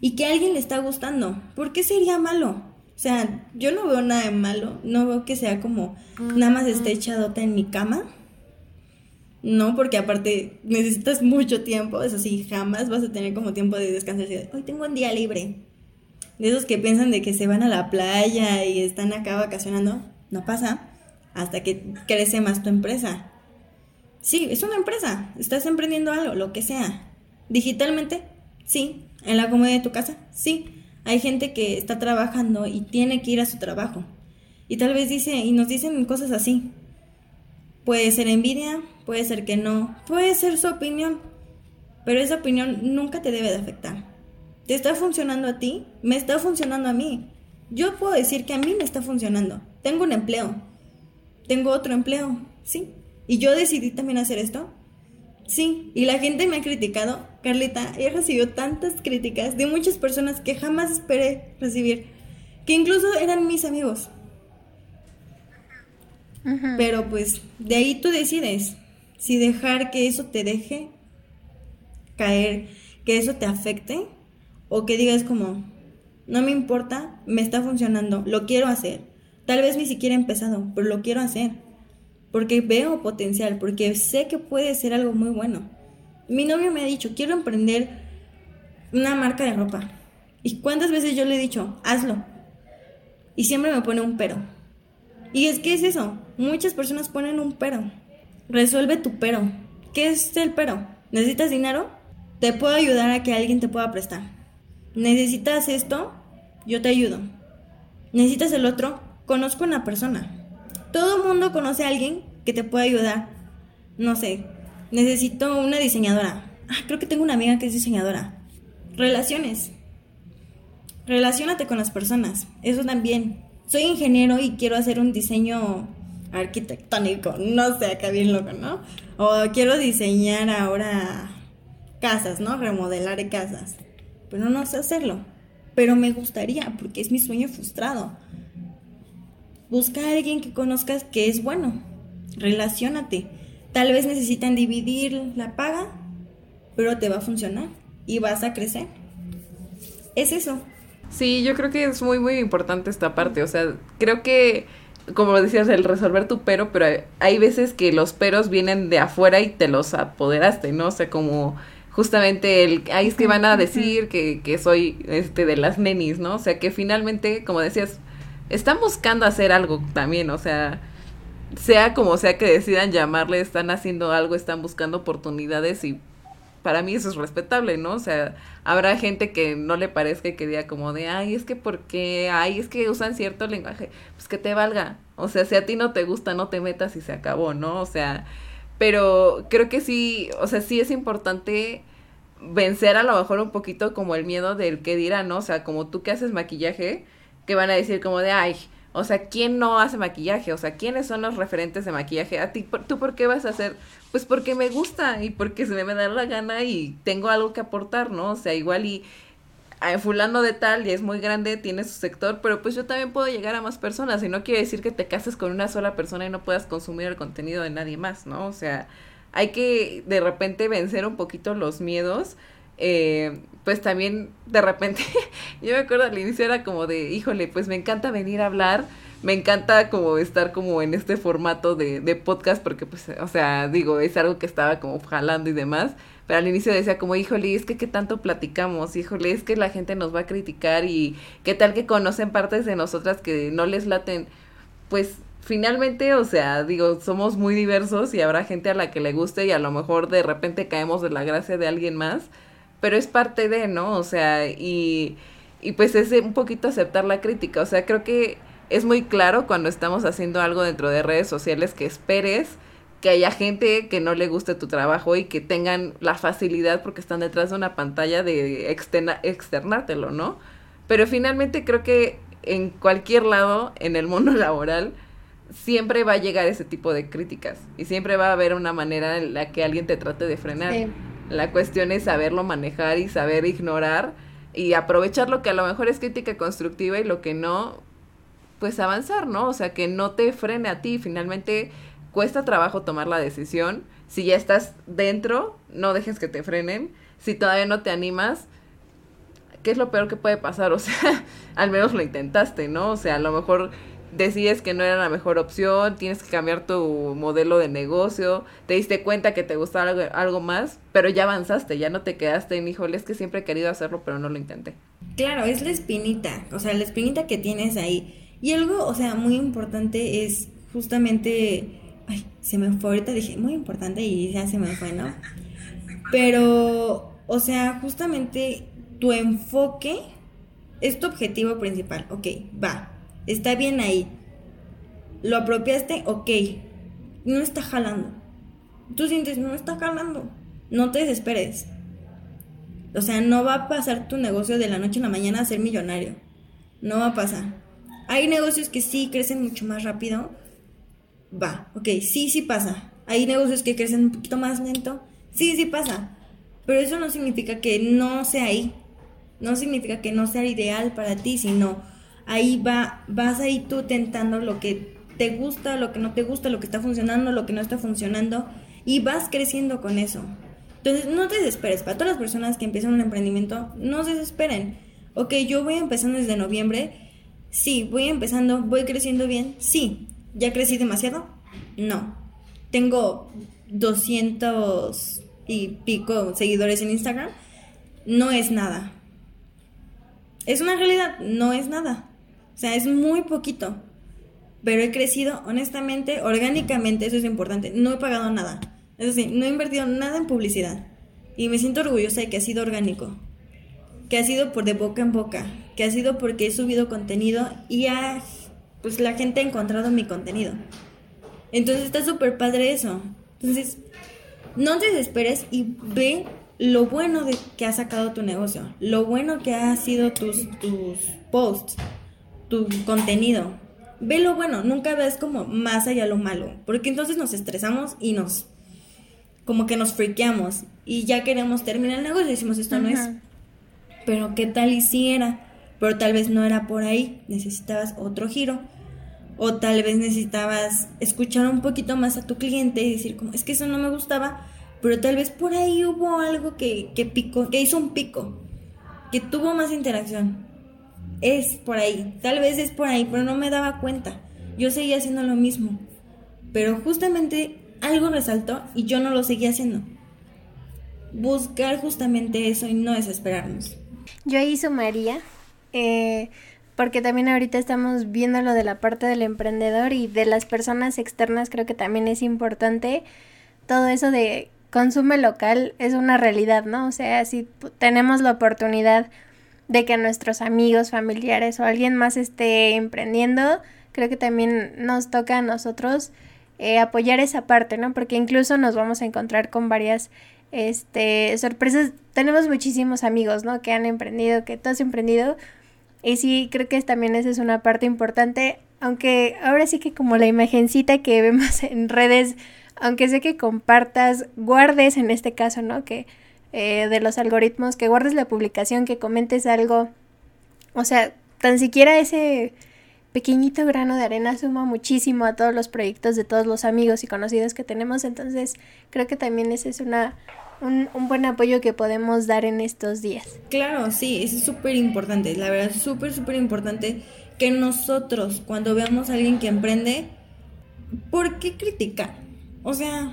Speaker 3: y que a alguien le está gustando. ¿Por qué sería malo? O sea, yo no veo nada de malo, no veo que sea como nada más esté echadota en mi cama. No, porque aparte necesitas mucho tiempo, eso sí, jamás vas a tener como tiempo de descansar. Hoy tengo un día libre. De esos que piensan de que se van a la playa y están acá vacacionando, no pasa hasta que crece más tu empresa. Sí, es una empresa, estás emprendiendo algo, lo que sea. Digitalmente, sí. En la comodidad de tu casa, sí. Hay gente que está trabajando y tiene que ir a su trabajo. Y tal vez dice, y nos dicen cosas así. Puede ser envidia, puede ser que no, puede ser su opinión. Pero esa opinión nunca te debe de afectar. ¿Te está funcionando a ti? Me está funcionando a mí. Yo puedo decir que a mí me está funcionando. Tengo un empleo. Tengo otro empleo. Sí. ¿Y yo decidí también hacer esto? Sí, y la gente me ha criticado. Carlita, he recibido tantas críticas de muchas personas que jamás esperé recibir, que incluso eran mis amigos. Pero pues de ahí tú decides si dejar que eso te deje caer, que eso te afecte, o que digas como, no me importa, me está funcionando, lo quiero hacer. Tal vez ni siquiera he empezado, pero lo quiero hacer porque veo potencial, porque sé que puede ser algo muy bueno. Mi novio me ha dicho, quiero emprender una marca de ropa. ¿Y cuántas veces yo le he dicho, hazlo? Y siempre me pone un pero. Y es que es eso, muchas personas ponen un pero. Resuelve tu pero. ¿Qué es el pero? ¿Necesitas dinero? Te puedo ayudar a que alguien te pueda prestar. ¿Necesitas esto? Yo te ayudo. ¿Necesitas el otro? Conozco una persona. Todo el mundo conoce a alguien que te pueda ayudar. No sé, necesito una diseñadora. Ah, creo que tengo una amiga que es diseñadora. Relaciones. Relaciónate con las personas. Eso también. Soy ingeniero y quiero hacer un diseño arquitectónico. No sé, acá bien loco, ¿no? O quiero diseñar ahora casas, ¿no? Remodelar casas. Pero no sé hacerlo. Pero me gustaría porque es mi sueño frustrado. Busca a alguien que conozcas que es bueno. Relaciónate. Tal vez necesitan dividir la paga, pero te va a funcionar y vas a crecer. Es eso.
Speaker 2: Sí, yo creo que es muy, muy importante esta parte. O sea, creo que, como decías, el resolver tu pero, pero hay veces que los peros vienen de afuera y te los apoderaste, ¿no? O sea, como justamente el, ahí es que van a decir que, que soy este de las nenis, ¿no? O sea, que finalmente, como decías, están buscando hacer algo también, o sea, sea como sea que decidan llamarle, están haciendo algo, están buscando oportunidades y para mí eso es respetable, ¿no? O sea, habrá gente que no le parezca que diga como de, ay, es que porque, ay, es que usan cierto lenguaje, pues que te valga. O sea, si a ti no te gusta, no te metas y se acabó, ¿no? O sea, pero creo que sí, o sea, sí es importante vencer a lo mejor un poquito como el miedo del que dirán, ¿no? O sea, como tú que haces maquillaje, que van a decir como de, ay, o sea, ¿quién no hace maquillaje? O sea, ¿quiénes son los referentes de maquillaje? ¿A ti, tú por qué vas a hacer? Pues porque me gusta y porque se me da la gana y tengo algo que aportar, ¿no? O sea, igual y fulano de tal y es muy grande, tiene su sector, pero pues yo también puedo llegar a más personas y no quiere decir que te cases con una sola persona y no puedas consumir el contenido de nadie más, ¿no? O sea, hay que de repente vencer un poquito los miedos eh, pues también de repente, [laughs] yo me acuerdo al inicio era como de, híjole, pues me encanta venir a hablar, me encanta como estar como en este formato de, de podcast, porque pues, o sea, digo, es algo que estaba como jalando y demás, pero al inicio decía como, híjole, es que qué tanto platicamos, híjole, es que la gente nos va a criticar y qué tal que conocen partes de nosotras que no les laten, pues finalmente, o sea, digo, somos muy diversos y habrá gente a la que le guste y a lo mejor de repente caemos de la gracia de alguien más, pero es parte de, ¿no? O sea, y, y pues es un poquito aceptar la crítica, o sea, creo que es muy claro cuando estamos haciendo algo dentro de redes sociales que esperes que haya gente que no le guste tu trabajo y que tengan la facilidad porque están detrás de una pantalla de externa, externártelo, ¿no? Pero finalmente creo que en cualquier lado en el mundo [laughs] laboral siempre va a llegar ese tipo de críticas y siempre va a haber una manera en la que alguien te trate de frenar. La cuestión es saberlo manejar y saber ignorar y aprovechar lo que a lo mejor es crítica constructiva y lo que no, pues avanzar, ¿no? O sea, que no te frene a ti. Finalmente cuesta trabajo tomar la decisión. Si ya estás dentro, no dejes que te frenen. Si todavía no te animas, ¿qué es lo peor que puede pasar? [laughs] O sea, al menos lo intentaste, ¿no? O sea, a lo mejor decides que no era la mejor opción, tienes que cambiar tu modelo de negocio, te diste cuenta que te gustaba algo, más, pero ya avanzaste, ya no te quedaste en, híjole, es que siempre he querido hacerlo, pero no lo intenté.
Speaker 3: Claro, es la espinita, o sea, la espinita que tienes ahí. Y algo, o sea, muy importante es justamente, ay, se me fue ahorita, dije, muy importante y ya se me fue, ¿no? [laughs] Pero, o sea, justamente tu enfoque es tu objetivo principal. Ok, va, está bien ahí. Lo apropiaste, ok. No está jalando. Tú sientes, no está jalando. No te desesperes. O sea, no va a pasar tu negocio de la noche a la mañana a ser millonario. No va a pasar. Hay negocios que sí crecen mucho más rápido. Va, ok, sí, sí pasa. Hay negocios que crecen un poquito más lento. Sí, sí pasa. Pero eso no significa que no sea ahí no significa que no sea ideal para ti, sino ahí va, vas ahí tú tentando lo que te gusta, lo que no te gusta, lo que está funcionando, lo que no está funcionando, y vas creciendo con eso. Entonces, no te desesperes. Para todas las personas que empiezan un emprendimiento, no se desesperen. Ok, yo voy empezando desde noviembre. Sí, voy empezando, voy creciendo bien. Sí, ¿ya crecí demasiado? No. Tengo 200 y pico seguidores en Instagram. No es nada. ¿Es una realidad? No es nada. O sea, es muy poquito. Pero he crecido, honestamente, orgánicamente, eso es importante. No he pagado nada. Es decir, no he invertido nada en publicidad. Y me siento orgullosa de que ha sido orgánico. Que ha sido por de boca en boca. Que ha sido porque he subido contenido y ha, pues la gente ha encontrado mi contenido. Entonces está súper padre eso. Entonces, no te desesperes y ve lo bueno de que ha sacado tu negocio, lo bueno que ha sido tus, tus posts, tu contenido. Ve lo bueno, nunca ves como más allá lo malo, porque entonces nos estresamos y nos, como que nos friqueamos y ya queremos terminar el negocio y decimos esto no es. Pero qué tal hiciera, pero tal vez no era por ahí, necesitabas otro giro. O tal vez necesitabas escuchar un poquito más a tu cliente y decir como, es que eso no me gustaba, pero tal vez por ahí hubo algo que, que picó, que hizo un pico, que tuvo más interacción. Es por ahí, tal vez es por ahí, pero no me daba cuenta. Yo seguía haciendo lo mismo, pero justamente algo resaltó y yo no lo seguía haciendo. Buscar justamente eso y no desesperarnos.
Speaker 1: Yo ahí sumaría, eh, porque también ahorita estamos viendo lo de la parte del emprendedor y de las personas externas, creo que también es importante todo eso de consume local es una realidad, ¿no? O sea, si tenemos la oportunidad de que nuestros amigos, familiares o alguien más esté emprendiendo, creo que también nos toca a nosotros eh, apoyar esa parte, ¿no? Porque incluso nos vamos a encontrar con varias este, sorpresas. Tenemos muchísimos amigos, ¿no? Que han emprendido, que tú has emprendido. Y sí, creo que también esa es una parte importante. Aunque ahora sí que como la imagencita que vemos [laughs] en redes aunque sé que compartas, guardes en este caso, ¿no? Que eh, de los algoritmos, que guardes la publicación, que comentes algo. O sea, tan siquiera ese pequeñito grano de arena suma muchísimo a todos los proyectos de todos los amigos y conocidos que tenemos. Entonces, creo que también ese es una, un, un buen apoyo que podemos dar en estos días.
Speaker 3: Claro, sí, es súper importante. La verdad, súper, súper importante que nosotros, cuando veamos a alguien que emprende, ¿por qué criticar? O sea,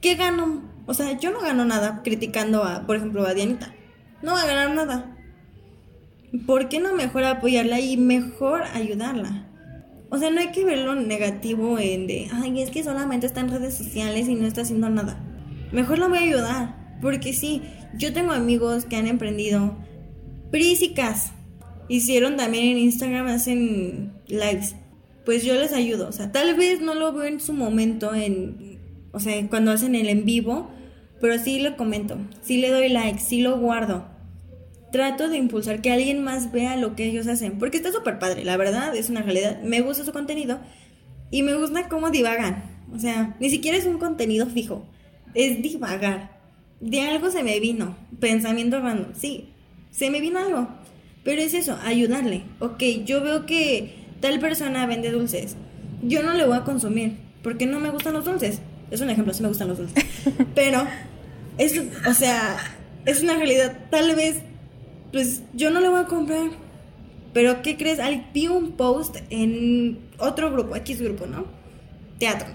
Speaker 3: ¿qué gano? O sea, yo no gano nada criticando a, por ejemplo, a Dianita. No va a ganar nada. ¿Por qué no mejor apoyarla y mejor ayudarla? O sea, no hay que ver lo negativo en de, ay, es que solamente está en redes sociales y no está haciendo nada. Mejor lo voy a ayudar. Porque sí, yo tengo amigos que han emprendido. Prísicas. Hicieron también en Instagram, hacen lives pues yo les ayudo. O sea, tal vez no lo veo en su momento en o sea, cuando hacen el en vivo, pero sí lo comento, sí le doy like, sí lo guardo. Trato de impulsar que alguien más vea lo que ellos hacen, porque está súper padre, la verdad, es una realidad. Me gusta su contenido y me gusta cómo divagan. O sea, ni siquiera es un contenido fijo, es divagar. De algo se me vino, pensamiento random, sí, se me vino algo. Pero es eso, ayudarle. Ok, yo veo que tal persona vende dulces. Yo no le voy a consumir porque no me gustan los dulces. Es un ejemplo, sí me gustan los dulces. [laughs] Pero, es, o sea, es una realidad. Tal vez, pues yo no le voy a comprar. Pero, ¿qué crees? Vi un post en otro grupo, X grupo, ¿no? Teatro.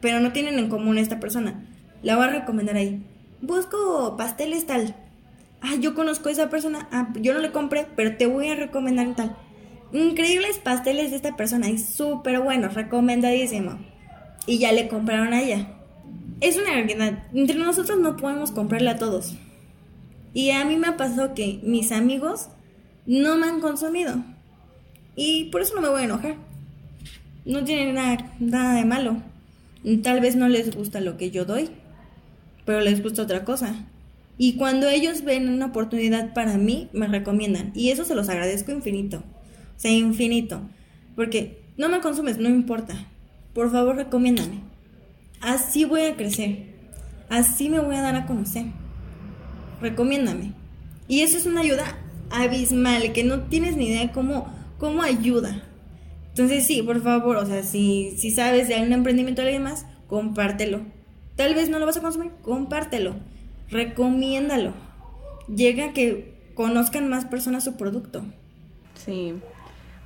Speaker 3: Pero no tienen en común esta persona. La voy a recomendar ahí. Busco pasteles tal. Ah, yo conozco a esa persona. Ah, yo no le compré, pero te voy a recomendar tal. Increíbles pasteles de esta persona y súper buenos, recomendadísimo. Y ya le compraron a ella. Es una realidad. Entre nosotros no podemos comprarle a todos. Y a mí me ha pasado que mis amigos no me han consumido. Y por eso no me voy a enojar. No tiene nada, nada de malo. Tal vez no les gusta lo que yo doy, pero les gusta otra cosa. Y cuando ellos ven una oportunidad para mí, me recomiendan. Y eso se los agradezco infinito. O sea, infinito. Porque no me consumes, no importa. Por favor, recomiéndame. Así voy a crecer. Así me voy a dar a conocer. Recomiéndame. Y eso es una ayuda abismal, que no tienes ni idea cómo, cómo ayuda. Entonces sí, por favor, o sea, si, si sabes de algún emprendimiento de alguien más, compártelo. Tal vez no lo vas a consumir, compártelo. Recomiéndalo. Llega a que conozcan más personas su producto.
Speaker 2: Sí,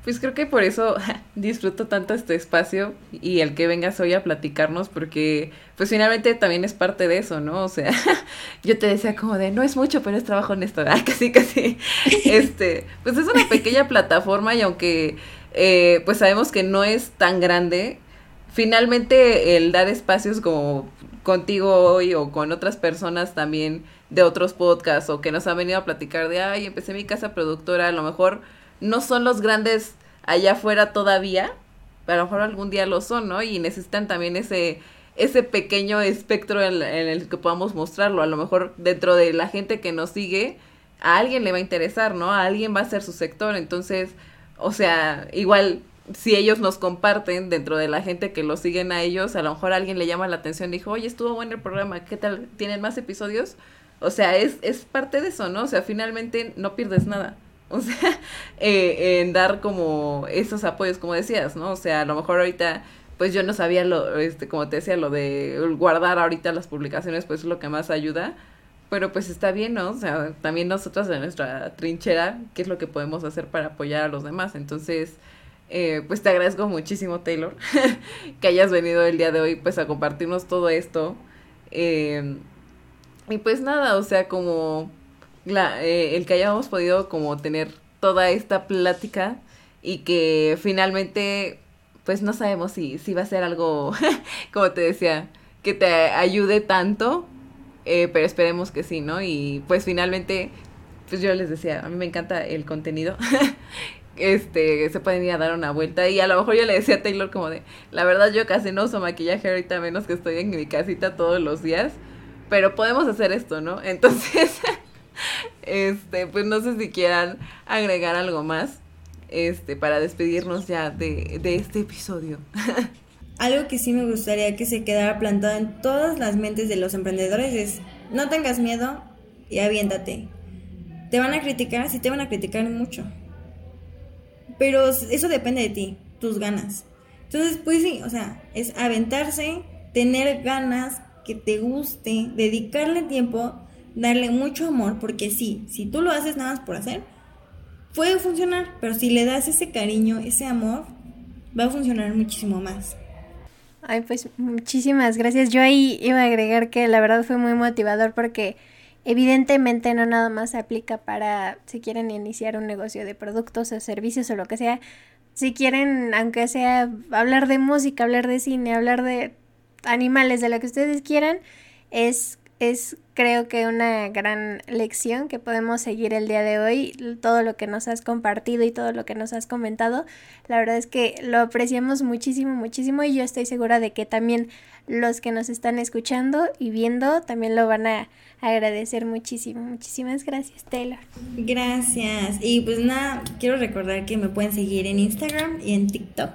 Speaker 2: pues creo que por eso [laughs] disfruto tanto este espacio y el que vengas hoy a platicarnos porque pues finalmente también es parte de eso, ¿no? O sea, [laughs] yo te decía como de no es mucho, pero es trabajo honesto, ¿verdad? [laughs] Casi, casi. Este, pues es una pequeña plataforma y aunque eh, pues sabemos que no es tan grande, finalmente el dar espacios como contigo hoy o con otras personas también de otros podcasts o que nos han venido a platicar de, ay, empecé mi casa productora, a lo mejor no son los grandes allá afuera todavía, pero a lo mejor algún día lo son, ¿no? Y necesitan también ese, ese pequeño espectro en, el que podamos mostrarlo. A lo mejor dentro de la gente que nos sigue, a alguien le va a interesar, ¿no? A alguien va a ser su sector. Entonces, o sea, igual si ellos nos comparten dentro de la gente que los siguen a ellos, a lo mejor alguien le llama la atención, dijo, oye, estuvo bueno el programa, ¿qué tal? ¿Tienen más episodios? O sea, es, es parte de eso, ¿no? O sea, finalmente no pierdes nada. O sea, [laughs] eh, en dar como esos apoyos, como decías, ¿no? O sea, a lo mejor ahorita, pues yo no sabía lo, este, como te decía, lo de guardar ahorita las publicaciones, pues es lo que más ayuda. Pero pues está bien, ¿no? O sea, también nosotros en nuestra trinchera, ¿qué es lo que podemos hacer para apoyar a los demás? Entonces, eh, pues te agradezco muchísimo, Taylor, [laughs] que hayas venido el día de hoy, pues a compartirnos todo esto. Eh, y pues nada, o sea, como la, eh, el que hayamos podido como tener toda esta plática y que finalmente pues no sabemos si, si va a ser algo, [laughs] como te decía, que te ayude tanto, eh, pero esperemos que sí, ¿no? Y pues finalmente, pues yo les decía, a mí me encanta el contenido. [laughs] este, se pueden ir a dar una vuelta y a lo mejor yo le decía a Taylor como de, la verdad yo casi no uso maquillaje ahorita menos que estoy en mi casita todos los días, pero podemos hacer esto, ¿no? [laughs] Entonces, este, pues no sé si quieran agregar algo más, este, para despedirnos ya de, de este episodio. [laughs]
Speaker 3: Algo que sí me gustaría que se quedara plantado en todas las mentes de los emprendedores es, no tengas miedo y aviéntate. Te van a criticar, sí te van a criticar mucho. Pero eso depende de ti, tus ganas. Entonces, pues sí, o sea, es aventarse, tener ganas, que te guste, dedicarle tiempo darle mucho amor, porque sí, si tú lo haces nada más por hacer, puede funcionar, pero si le das ese cariño, ese amor, va a funcionar muchísimo más.
Speaker 1: Ay, pues muchísimas gracias. Yo ahí iba a agregar que la verdad fue muy motivador porque evidentemente no nada más se aplica para si quieren iniciar un negocio de productos o servicios o lo que sea. Si quieren, aunque sea hablar de música, hablar de cine, hablar de animales, de lo que ustedes quieran, es es creo que una gran lección que podemos seguir el día de hoy. Todo lo que nos has compartido y todo lo que nos has comentado, la verdad es que lo apreciamos muchísimo, muchísimo y yo estoy segura de que también los que nos están escuchando y viendo también lo van a agradecer muchísimo. Muchísimas gracias, Taylor.
Speaker 3: Gracias. Y pues nada, quiero recordar que me pueden seguir en Instagram y en TikTok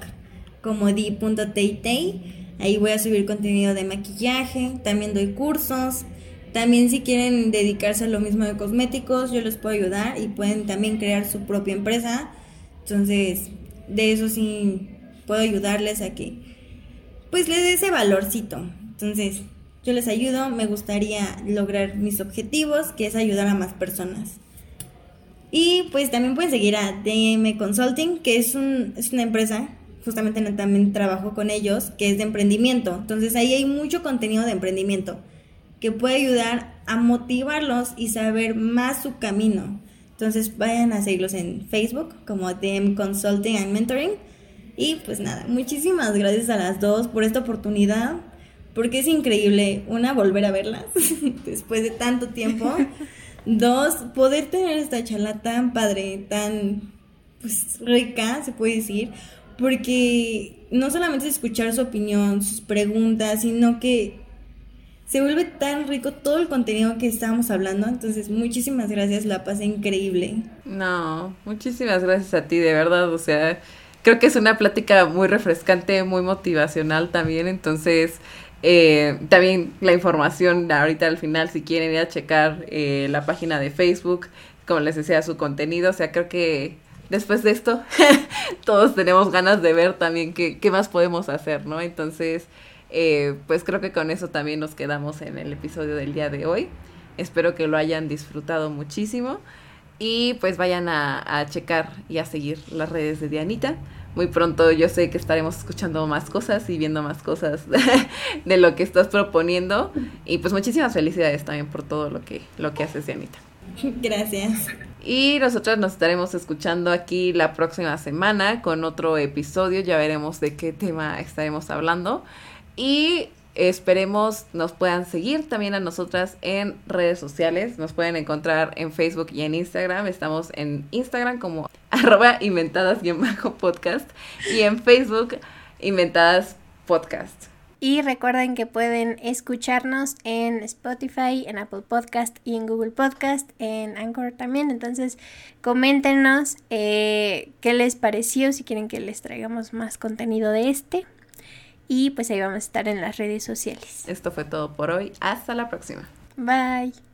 Speaker 3: como di.teitei. Ahí voy a subir contenido de maquillaje, también doy cursos. También si quieren dedicarse a lo mismo de cosméticos, yo les puedo ayudar y pueden también crear su propia empresa. Entonces, de eso sí puedo ayudarles a que pues les dé ese valorcito. Entonces, yo les ayudo, me gustaría lograr mis objetivos, que es ayudar a más personas. Y pues también pueden seguir a DM Consulting, que es, un, es una empresa, justamente también trabajo con ellos, que es de emprendimiento. Entonces ahí hay mucho contenido de emprendimiento que puede ayudar a motivarlos y saber más su camino. Entonces vayan a seguirlos en Facebook como DM Consulting and Mentoring. Y pues nada, muchísimas gracias a las dos por esta oportunidad porque es increíble, una, volver a verlas [laughs] después de tanto tiempo, [laughs] dos, poder tener esta charla tan padre, tan pues rica, se puede decir, porque no solamente es escuchar su opinión, sus preguntas, sino que se vuelve tan rico todo el contenido que estábamos hablando. Entonces, muchísimas gracias, la pasé increíble.
Speaker 2: No, muchísimas gracias a ti, de verdad. O sea, creo que es una plática muy refrescante, muy motivacional también. Entonces, eh, también la información ahorita al final, si quieren ir a checar eh, la página de Facebook, como les decía, su contenido, o sea, creo que después de esto [laughs] todos tenemos ganas de ver también qué, qué más podemos hacer, ¿no? Entonces, eh, pues creo que con eso también nos quedamos en el episodio del día de hoy. Espero que lo hayan disfrutado muchísimo y pues vayan a, a checar y a seguir las redes de Dianita muy pronto yo sé que estaremos escuchando más cosas y viendo más cosas [laughs] de lo que estás proponiendo. Y pues muchísimas felicidades también por todo lo que, lo que haces, Dianita.
Speaker 3: Gracias.
Speaker 2: Y nosotros nos estaremos escuchando aquí la próxima semana con otro episodio. Ya veremos de qué tema estaremos hablando. Y Esperemos nos puedan seguir también a nosotras en redes sociales. Nos pueden encontrar en Facebook y en Instagram. Estamos en Instagram como [laughs] arroba inventadas-podcast y en Facebook inventadas podcast.
Speaker 1: Y recuerden que pueden escucharnos en Spotify, en Apple Podcast y en Google Podcast, en Anchor también. Entonces, coméntenos eh, qué les pareció, si quieren que les traigamos más contenido de este. Y pues ahí vamos a estar en las redes sociales.
Speaker 2: Esto fue todo por hoy. Hasta la próxima.
Speaker 1: Bye.